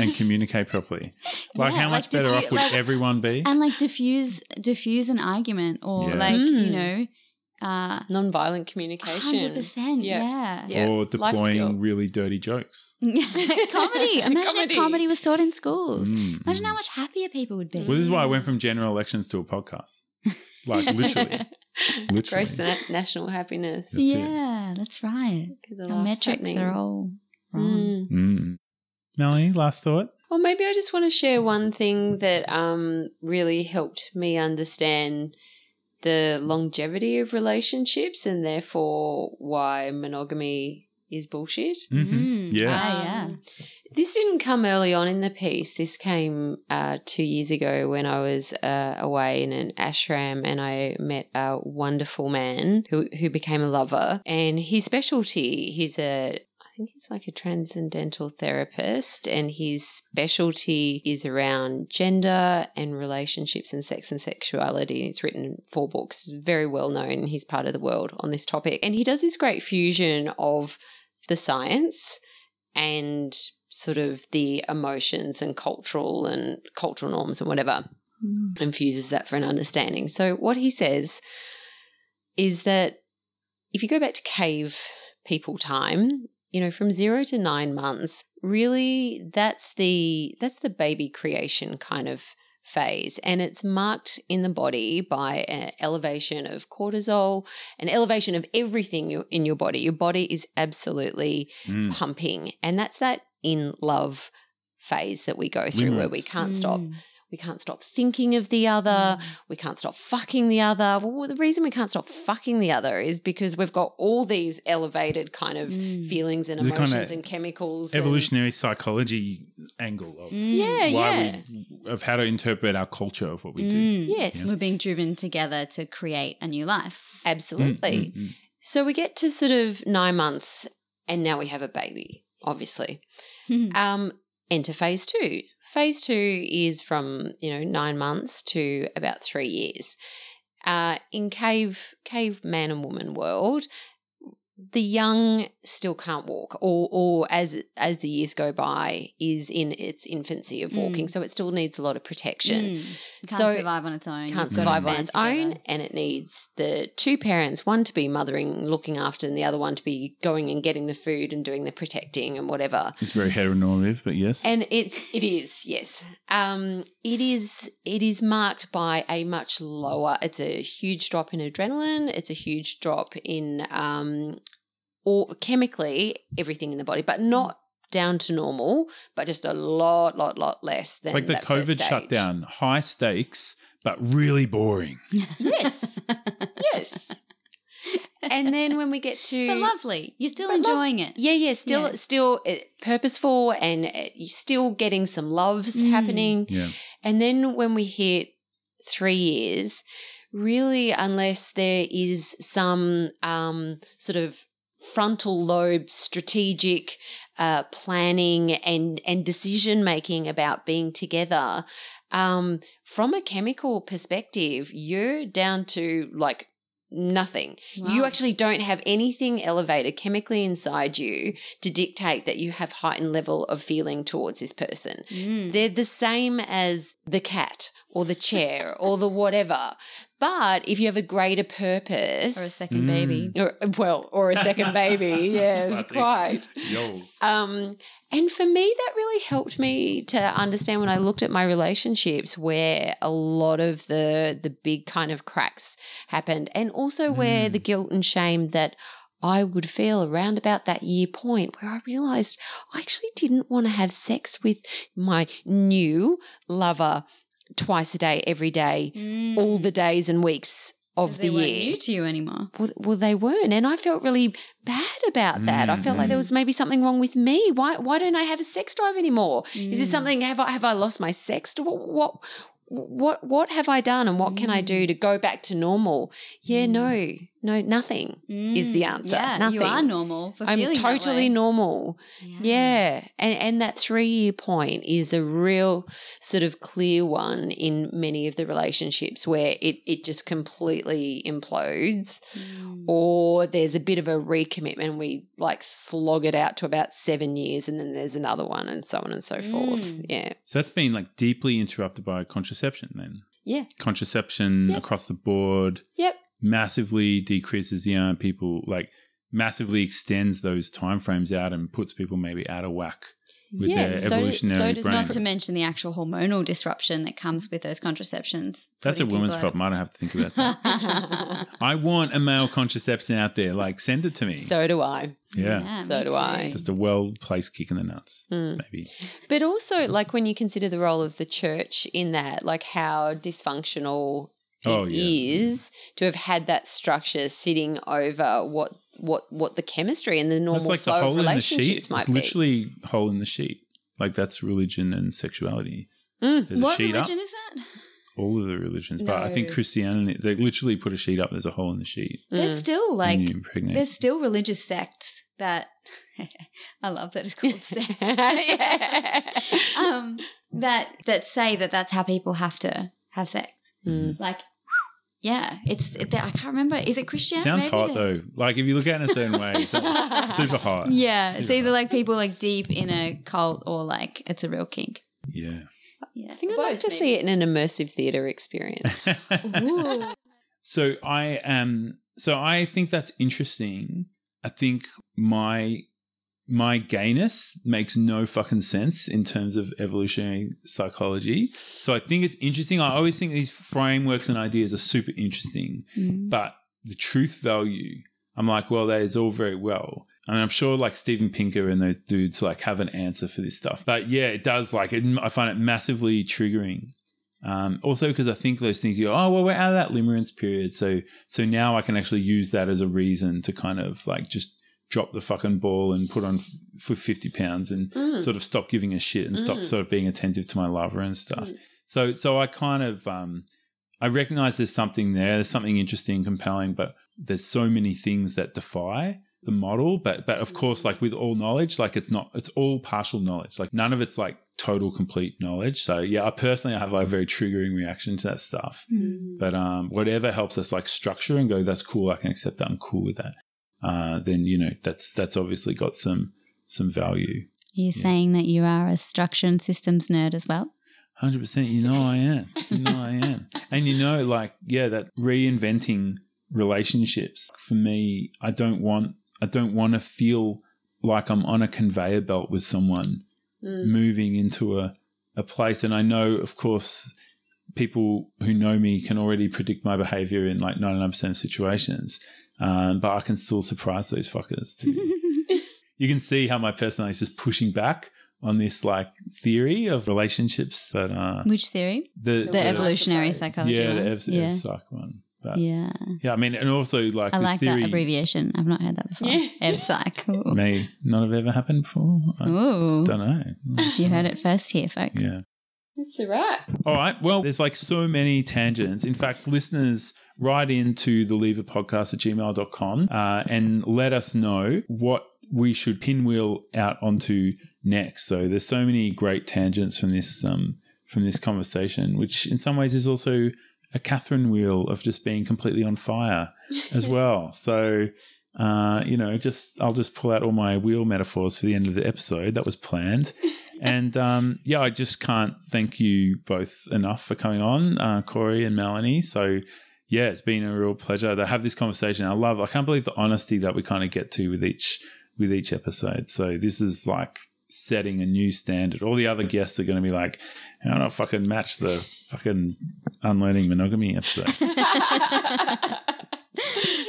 Speaker 5: and communicate properly. Like,
Speaker 7: Yeah,
Speaker 5: how
Speaker 7: like
Speaker 5: much better
Speaker 7: diffu-
Speaker 5: off would
Speaker 7: like-
Speaker 5: everyone be?
Speaker 7: and like diffuse, diffuse an argument or
Speaker 5: Yeah.
Speaker 7: like, you
Speaker 6: Mm.
Speaker 7: know, uh,
Speaker 6: Nonviolent communication.
Speaker 7: Hundred percent,
Speaker 6: Yeah.
Speaker 7: yeah.
Speaker 6: Yeah.
Speaker 5: or deploying really dirty jokes.
Speaker 7: comedy. Imagine
Speaker 6: Comedy.
Speaker 7: if comedy was taught in schools.
Speaker 5: Mm,
Speaker 7: Imagine
Speaker 5: mm.
Speaker 7: how much happier people would be.
Speaker 5: Well, this is why I went from general elections to a podcast. Like, literally. Literally.
Speaker 6: Gross na- national happiness.
Speaker 5: That's it.
Speaker 7: yeah, that's right.
Speaker 6: The
Speaker 7: Our metrics
Speaker 6: happening.
Speaker 7: are all wrong.
Speaker 6: Mm.
Speaker 5: Mm. Melanie, last thought?
Speaker 6: Well, maybe I just want to share one thing that um, really helped me understand the longevity of relationships and therefore why monogamy is bullshit.
Speaker 5: Mhm.
Speaker 7: Mm,
Speaker 5: Yeah.
Speaker 7: ah, yeah.
Speaker 6: This didn't come early on in the piece. This came uh, two years ago when I was uh, away in an ashram and I met a wonderful man who, who became a lover. And his specialty, he's a I think he's like a transcendental therapist, and his specialty is around gender and relationships and sex and sexuality. He's written four books, he's very well known in his part of the world on this topic. And he does this great fusion of the science and sort of the emotions and cultural and cultural norms and whatever
Speaker 7: Mm.
Speaker 6: and fuses that for an understanding. So what he says is that if you go back to cave people time, you know, from 0 to 9 months, really that's the that's the baby creation kind of phase and it's marked in the body by an elevation of cortisol, an elevation of everything in your body. Your body is absolutely
Speaker 5: Mm.
Speaker 6: pumping and that's that in love phase that we go through where we can't stop
Speaker 7: Mm.
Speaker 6: We can't stop thinking of the other, we can't stop fucking the other. Well, the reason we can't stop fucking the other is because we've got all these elevated kind of feelings and
Speaker 5: There's
Speaker 6: emotions
Speaker 5: kinda
Speaker 6: and chemicals. and-
Speaker 5: Evolutionary psychology angle of
Speaker 6: Yeah,
Speaker 5: why
Speaker 6: yeah.
Speaker 5: we, of how to interpret our culture of what we do.
Speaker 7: Mm.
Speaker 6: Yes.
Speaker 7: We're being driven together to create a new life.
Speaker 6: Absolutely.
Speaker 5: Mm, mm, mm.
Speaker 6: So we get to sort of nine months, and now we have a baby, obviously. um, enter phase two. Phase two is from you know nine months to about three years. Uh, in cave cave man and woman world, the young still can't walk, or or as as the years go by, is in its infancy of walking,
Speaker 7: Mm.
Speaker 6: so it still needs a lot of protection.
Speaker 7: Mm. Can't
Speaker 6: So-
Speaker 7: survive on its own.
Speaker 6: Can't
Speaker 7: You've got to
Speaker 6: survive on
Speaker 7: band
Speaker 6: its own, and it needs the two parents, one to be mothering, looking after, and the other one to be going and getting the food and doing the protecting and whatever.
Speaker 5: It's very heteronormative, but yes.
Speaker 6: And it's it is yes, um, it is it is marked by a much lower. It's a huge drop in adrenaline. It's a huge drop in um, or chemically everything in the body, but not down to normal, but just a lot, lot, lot less than
Speaker 5: it's like the
Speaker 6: that first
Speaker 5: COVID
Speaker 6: stage.
Speaker 5: shutdown, high stakes, but really boring.
Speaker 6: Yes, yes. And then when we get to
Speaker 7: But lovely. You're still
Speaker 6: But love-
Speaker 7: enjoying it.
Speaker 6: Yeah, yeah, still,
Speaker 7: Yeah.
Speaker 6: still uh, purposeful, and uh, you're still getting some loves
Speaker 7: Mm.
Speaker 6: happening.
Speaker 5: Yeah.
Speaker 6: And then when we hit three years, really, unless there is some um, sort of frontal lobe strategic uh, planning and and decision making about being together, um, from a chemical perspective, you're down to like nothing. You actually don't have anything elevated chemically inside you to dictate that you have heightened level of feeling towards this person.
Speaker 7: Mm.
Speaker 6: They're the same as the cat or the chair or the whatever. But if you have a greater purpose
Speaker 7: Or a second baby.
Speaker 6: or, well, or a second baby, yes,
Speaker 5: Classic.
Speaker 6: quite.
Speaker 5: Yo.
Speaker 6: Um, and for me, that really helped me to understand when I looked at my relationships where a lot of the the big kind of cracks happened, and also where the guilt and shame that I would feel around about that year point where I realized I actually didn't want to have sex with my new lover twice a day, every day,
Speaker 7: Mm.
Speaker 6: all the days and weeks of the
Speaker 7: they
Speaker 6: year.
Speaker 7: new to you anymore.
Speaker 6: Well, well, they weren't, and I felt really bad about that. I felt like there
Speaker 5: Mm.
Speaker 6: was maybe something wrong with me. Why? Why don't I have a sex drive anymore? Is this
Speaker 7: Mm.
Speaker 6: something? Have I have I lost my sex? drive? What what what what have I done, and what can I
Speaker 7: Mm.
Speaker 6: do to go back to normal? Yeah, no, no, nothing is the
Speaker 7: Mm.
Speaker 6: answer.
Speaker 7: Yeah,
Speaker 6: nothing.
Speaker 7: you are normal for
Speaker 6: I'm
Speaker 7: feeling that
Speaker 6: totally
Speaker 7: way.
Speaker 6: normal. Yeah. And and that three year point is a real sort of clear one in many of the relationships where it, it just completely implodes
Speaker 7: Mm.
Speaker 6: or there's a bit of a recommitment. We like slog it out to about seven years and then there's another one and so on and so forth.
Speaker 7: Mm.
Speaker 6: Yeah.
Speaker 5: So that's been like deeply interrupted by contraception then.
Speaker 6: Yeah.
Speaker 5: Contraception
Speaker 6: Yep.
Speaker 5: across the board
Speaker 6: Yep.
Speaker 5: Massively decreases the amount of people like massively extends those timeframes out and puts people maybe out of whack with
Speaker 6: Yeah,
Speaker 5: their
Speaker 6: so- so
Speaker 5: evolutionary
Speaker 6: does
Speaker 5: brain.
Speaker 7: Not to mention the actual hormonal disruption that comes with those contraceptions.
Speaker 5: That's a woman's
Speaker 7: people
Speaker 5: problem. I don't have to think about that. I want a male contraception out there. Like, send it to me.
Speaker 6: So do I.
Speaker 5: yeah.
Speaker 7: Yeah,
Speaker 6: So do
Speaker 7: too.
Speaker 6: I.
Speaker 5: Just a well placed kick in the nuts,
Speaker 6: Mm.
Speaker 5: maybe.
Speaker 6: But also, like when you consider the role of the church in that, like how dysfunctional it
Speaker 5: Oh,
Speaker 6: is to have had that structure sitting over what what what the chemistry and the normal
Speaker 5: That's like the
Speaker 6: flow of
Speaker 5: hole the
Speaker 6: relationships
Speaker 5: sheet.
Speaker 6: might
Speaker 5: It's
Speaker 6: be.
Speaker 5: literally hole in the sheet. Like, that's religion and sexuality.
Speaker 6: Mm.
Speaker 5: There's a
Speaker 7: What
Speaker 5: sheet
Speaker 7: religion
Speaker 5: up.
Speaker 7: is that?
Speaker 5: All of the religions, but I think Christianity, they literally put a sheet up. There's a hole in the sheet.
Speaker 7: There's
Speaker 6: Mm.
Speaker 7: still like
Speaker 5: and you impregnate.
Speaker 7: there's still religious sects that I love that it's called sects.
Speaker 6: Yeah.
Speaker 7: um, that that say that that's how people have to have sex.
Speaker 6: Mm.
Speaker 7: Like, yeah, it's it, I can't remember. Is it Christian?
Speaker 5: Sounds
Speaker 7: Maybe
Speaker 5: hot though. Like if you look at it in a certain way, it's like super hot.
Speaker 7: Yeah, it's either
Speaker 5: hot.
Speaker 7: like people like deep in a cult or like it's a real kink.
Speaker 5: Yeah.
Speaker 7: Yeah,
Speaker 6: I think I'd like to see it in an immersive theatre experience.
Speaker 5: so I am. So I think that's interesting. I think my my gayness makes no fucking sense in terms of evolutionary psychology. So I think it's interesting. I always think these frameworks and ideas are super interesting,
Speaker 7: Mm.
Speaker 5: but the truth value, I'm like, well, that is all very well. And I'm sure like Steven Pinker and those dudes like have an answer for this stuff. But yeah, it does like it, I find it massively triggering Um, also, because I think those things, you go, oh well, we're out of that limerence period, so so now I can actually use that as a reason to kind of like just drop the fucking ball and put on for fifty pounds and
Speaker 6: Mm.
Speaker 5: sort of stop giving a shit and stop
Speaker 6: Mm.
Speaker 5: sort of being attentive to my lover and stuff.
Speaker 6: Mm.
Speaker 5: So so I kind of um, I recognize there's something there, there's something interesting, and compelling, but there's so many things that defy the model. But but of course, like with all knowledge, like it's not it's all partial knowledge. Like none of it's like total complete knowledge. So yeah, I personally I have like a very triggering reaction to that stuff. But um whatever helps us like structure and go, that's cool, I can accept that, I'm cool with that. Uh then you know that's that's obviously got some some value.
Speaker 7: You're saying that you are a structure and systems nerd as well?
Speaker 5: Hundred percent. You know I am. You know I am. And you know, like, yeah, that reinventing relationships for me. I don't want. I don't want to feel like I'm on a conveyor belt with someone
Speaker 6: Mm.
Speaker 5: moving into a a place. And I know, of course, people who know me can already predict my behavior in like 99% of situations. Um, but I can still surprise those fuckers too. you can see how my personality is just pushing back on this like theory of relationships. But uh,
Speaker 7: Which theory?
Speaker 5: the,
Speaker 7: The evolutionary psychology
Speaker 5: yeah,
Speaker 7: one?
Speaker 5: the ev-
Speaker 7: Yeah.
Speaker 5: ev- psych one. But,
Speaker 7: Yeah.
Speaker 5: yeah, I mean, and also like
Speaker 7: I
Speaker 5: this
Speaker 7: like
Speaker 5: theory
Speaker 7: that abbreviation. I've not heard that before.
Speaker 6: Yeah.
Speaker 7: EvPsych. Ooh.
Speaker 5: may not have ever happened before. I
Speaker 7: Ooh.
Speaker 5: don't know.
Speaker 7: You heard it first here, folks.
Speaker 5: Yeah.
Speaker 6: That's all right.
Speaker 5: All right. Well, there's like so many tangents. In fact, listeners, write into the lever podcast at gmail.com uh, and let us know what we should pinwheel out onto next. So there's so many great tangents from this um, from this conversation, which in some ways is also a Catherine wheel of just being completely on fire as well. So uh, you know, just I'll just pull out all my wheel metaphors for the end of the episode. That was planned. and um, yeah, I just can't thank you both enough for coming on, uh, Corrie and Melanie. So yeah, it's been a real pleasure to have this conversation. I love. I can't believe the honesty that we kind of get to with each with each episode. So this is like setting a new standard. All the other guests are going to be like, how don't know if I fucking match the fucking unlearning monogamy episode?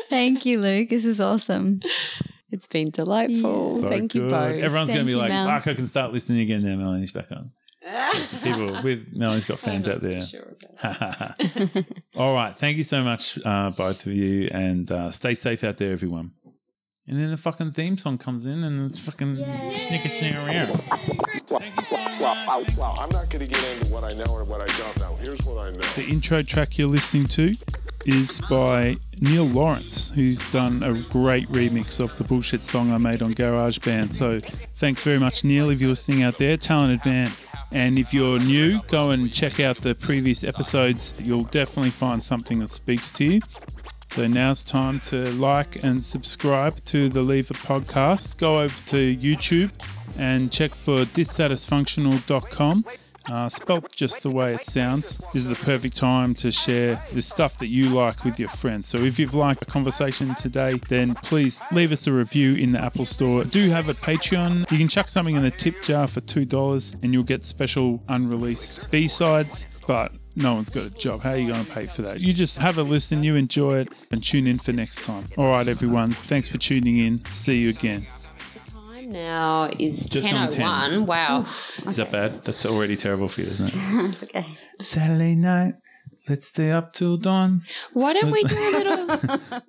Speaker 7: Thank you, Luke. This is awesome.
Speaker 6: It's been delightful.
Speaker 5: So
Speaker 6: Thank you both.
Speaker 5: Everyone's going to be like,
Speaker 7: Mel.
Speaker 5: fuck, I can start listening again now. Melanie's back on. People with Melanie's got fans out there. All right. Thank you so much, uh, both of you, and uh, stay safe out there, everyone. And then the fucking theme song comes in, and it's fucking snicker snicker around.
Speaker 2: Well, well, well, I'm not going to get into what I know or what I don't know. Here's what I know.
Speaker 5: The intro track you're listening to is by Neil Lawrence, who's done a great remix of the bullshit song I made on GarageBand. So thanks very much, Neil, if you're listening out there. Talented man. And if you're new, go and check out the previous episodes. You'll definitely find something that speaks to you. So now it's time to like and subscribe to the Lever podcast. Go over to YouTube and check for dysatisfunctional.com. Uh, spelt just the way it sounds. This is the perfect time to share the stuff that you like with your friends. So if you've liked the conversation today, then please leave us a review in the Apple Store. Do have a Patreon. You can chuck something in the tip jar for $2 and you'll get special unreleased B-sides. But no one's got a job. How are you going to pay for that? You just have a listen, you enjoy it, and tune in for next time. All right, everyone. Thanks for tuning in. See you again.
Speaker 6: The time now is
Speaker 5: Just gone 10.
Speaker 6: 10.01. Wow.
Speaker 5: Is that bad? That's already terrible for you, isn't it?
Speaker 7: It's okay.
Speaker 5: Saturday night. Let's stay up till dawn.
Speaker 6: Why don't we do a little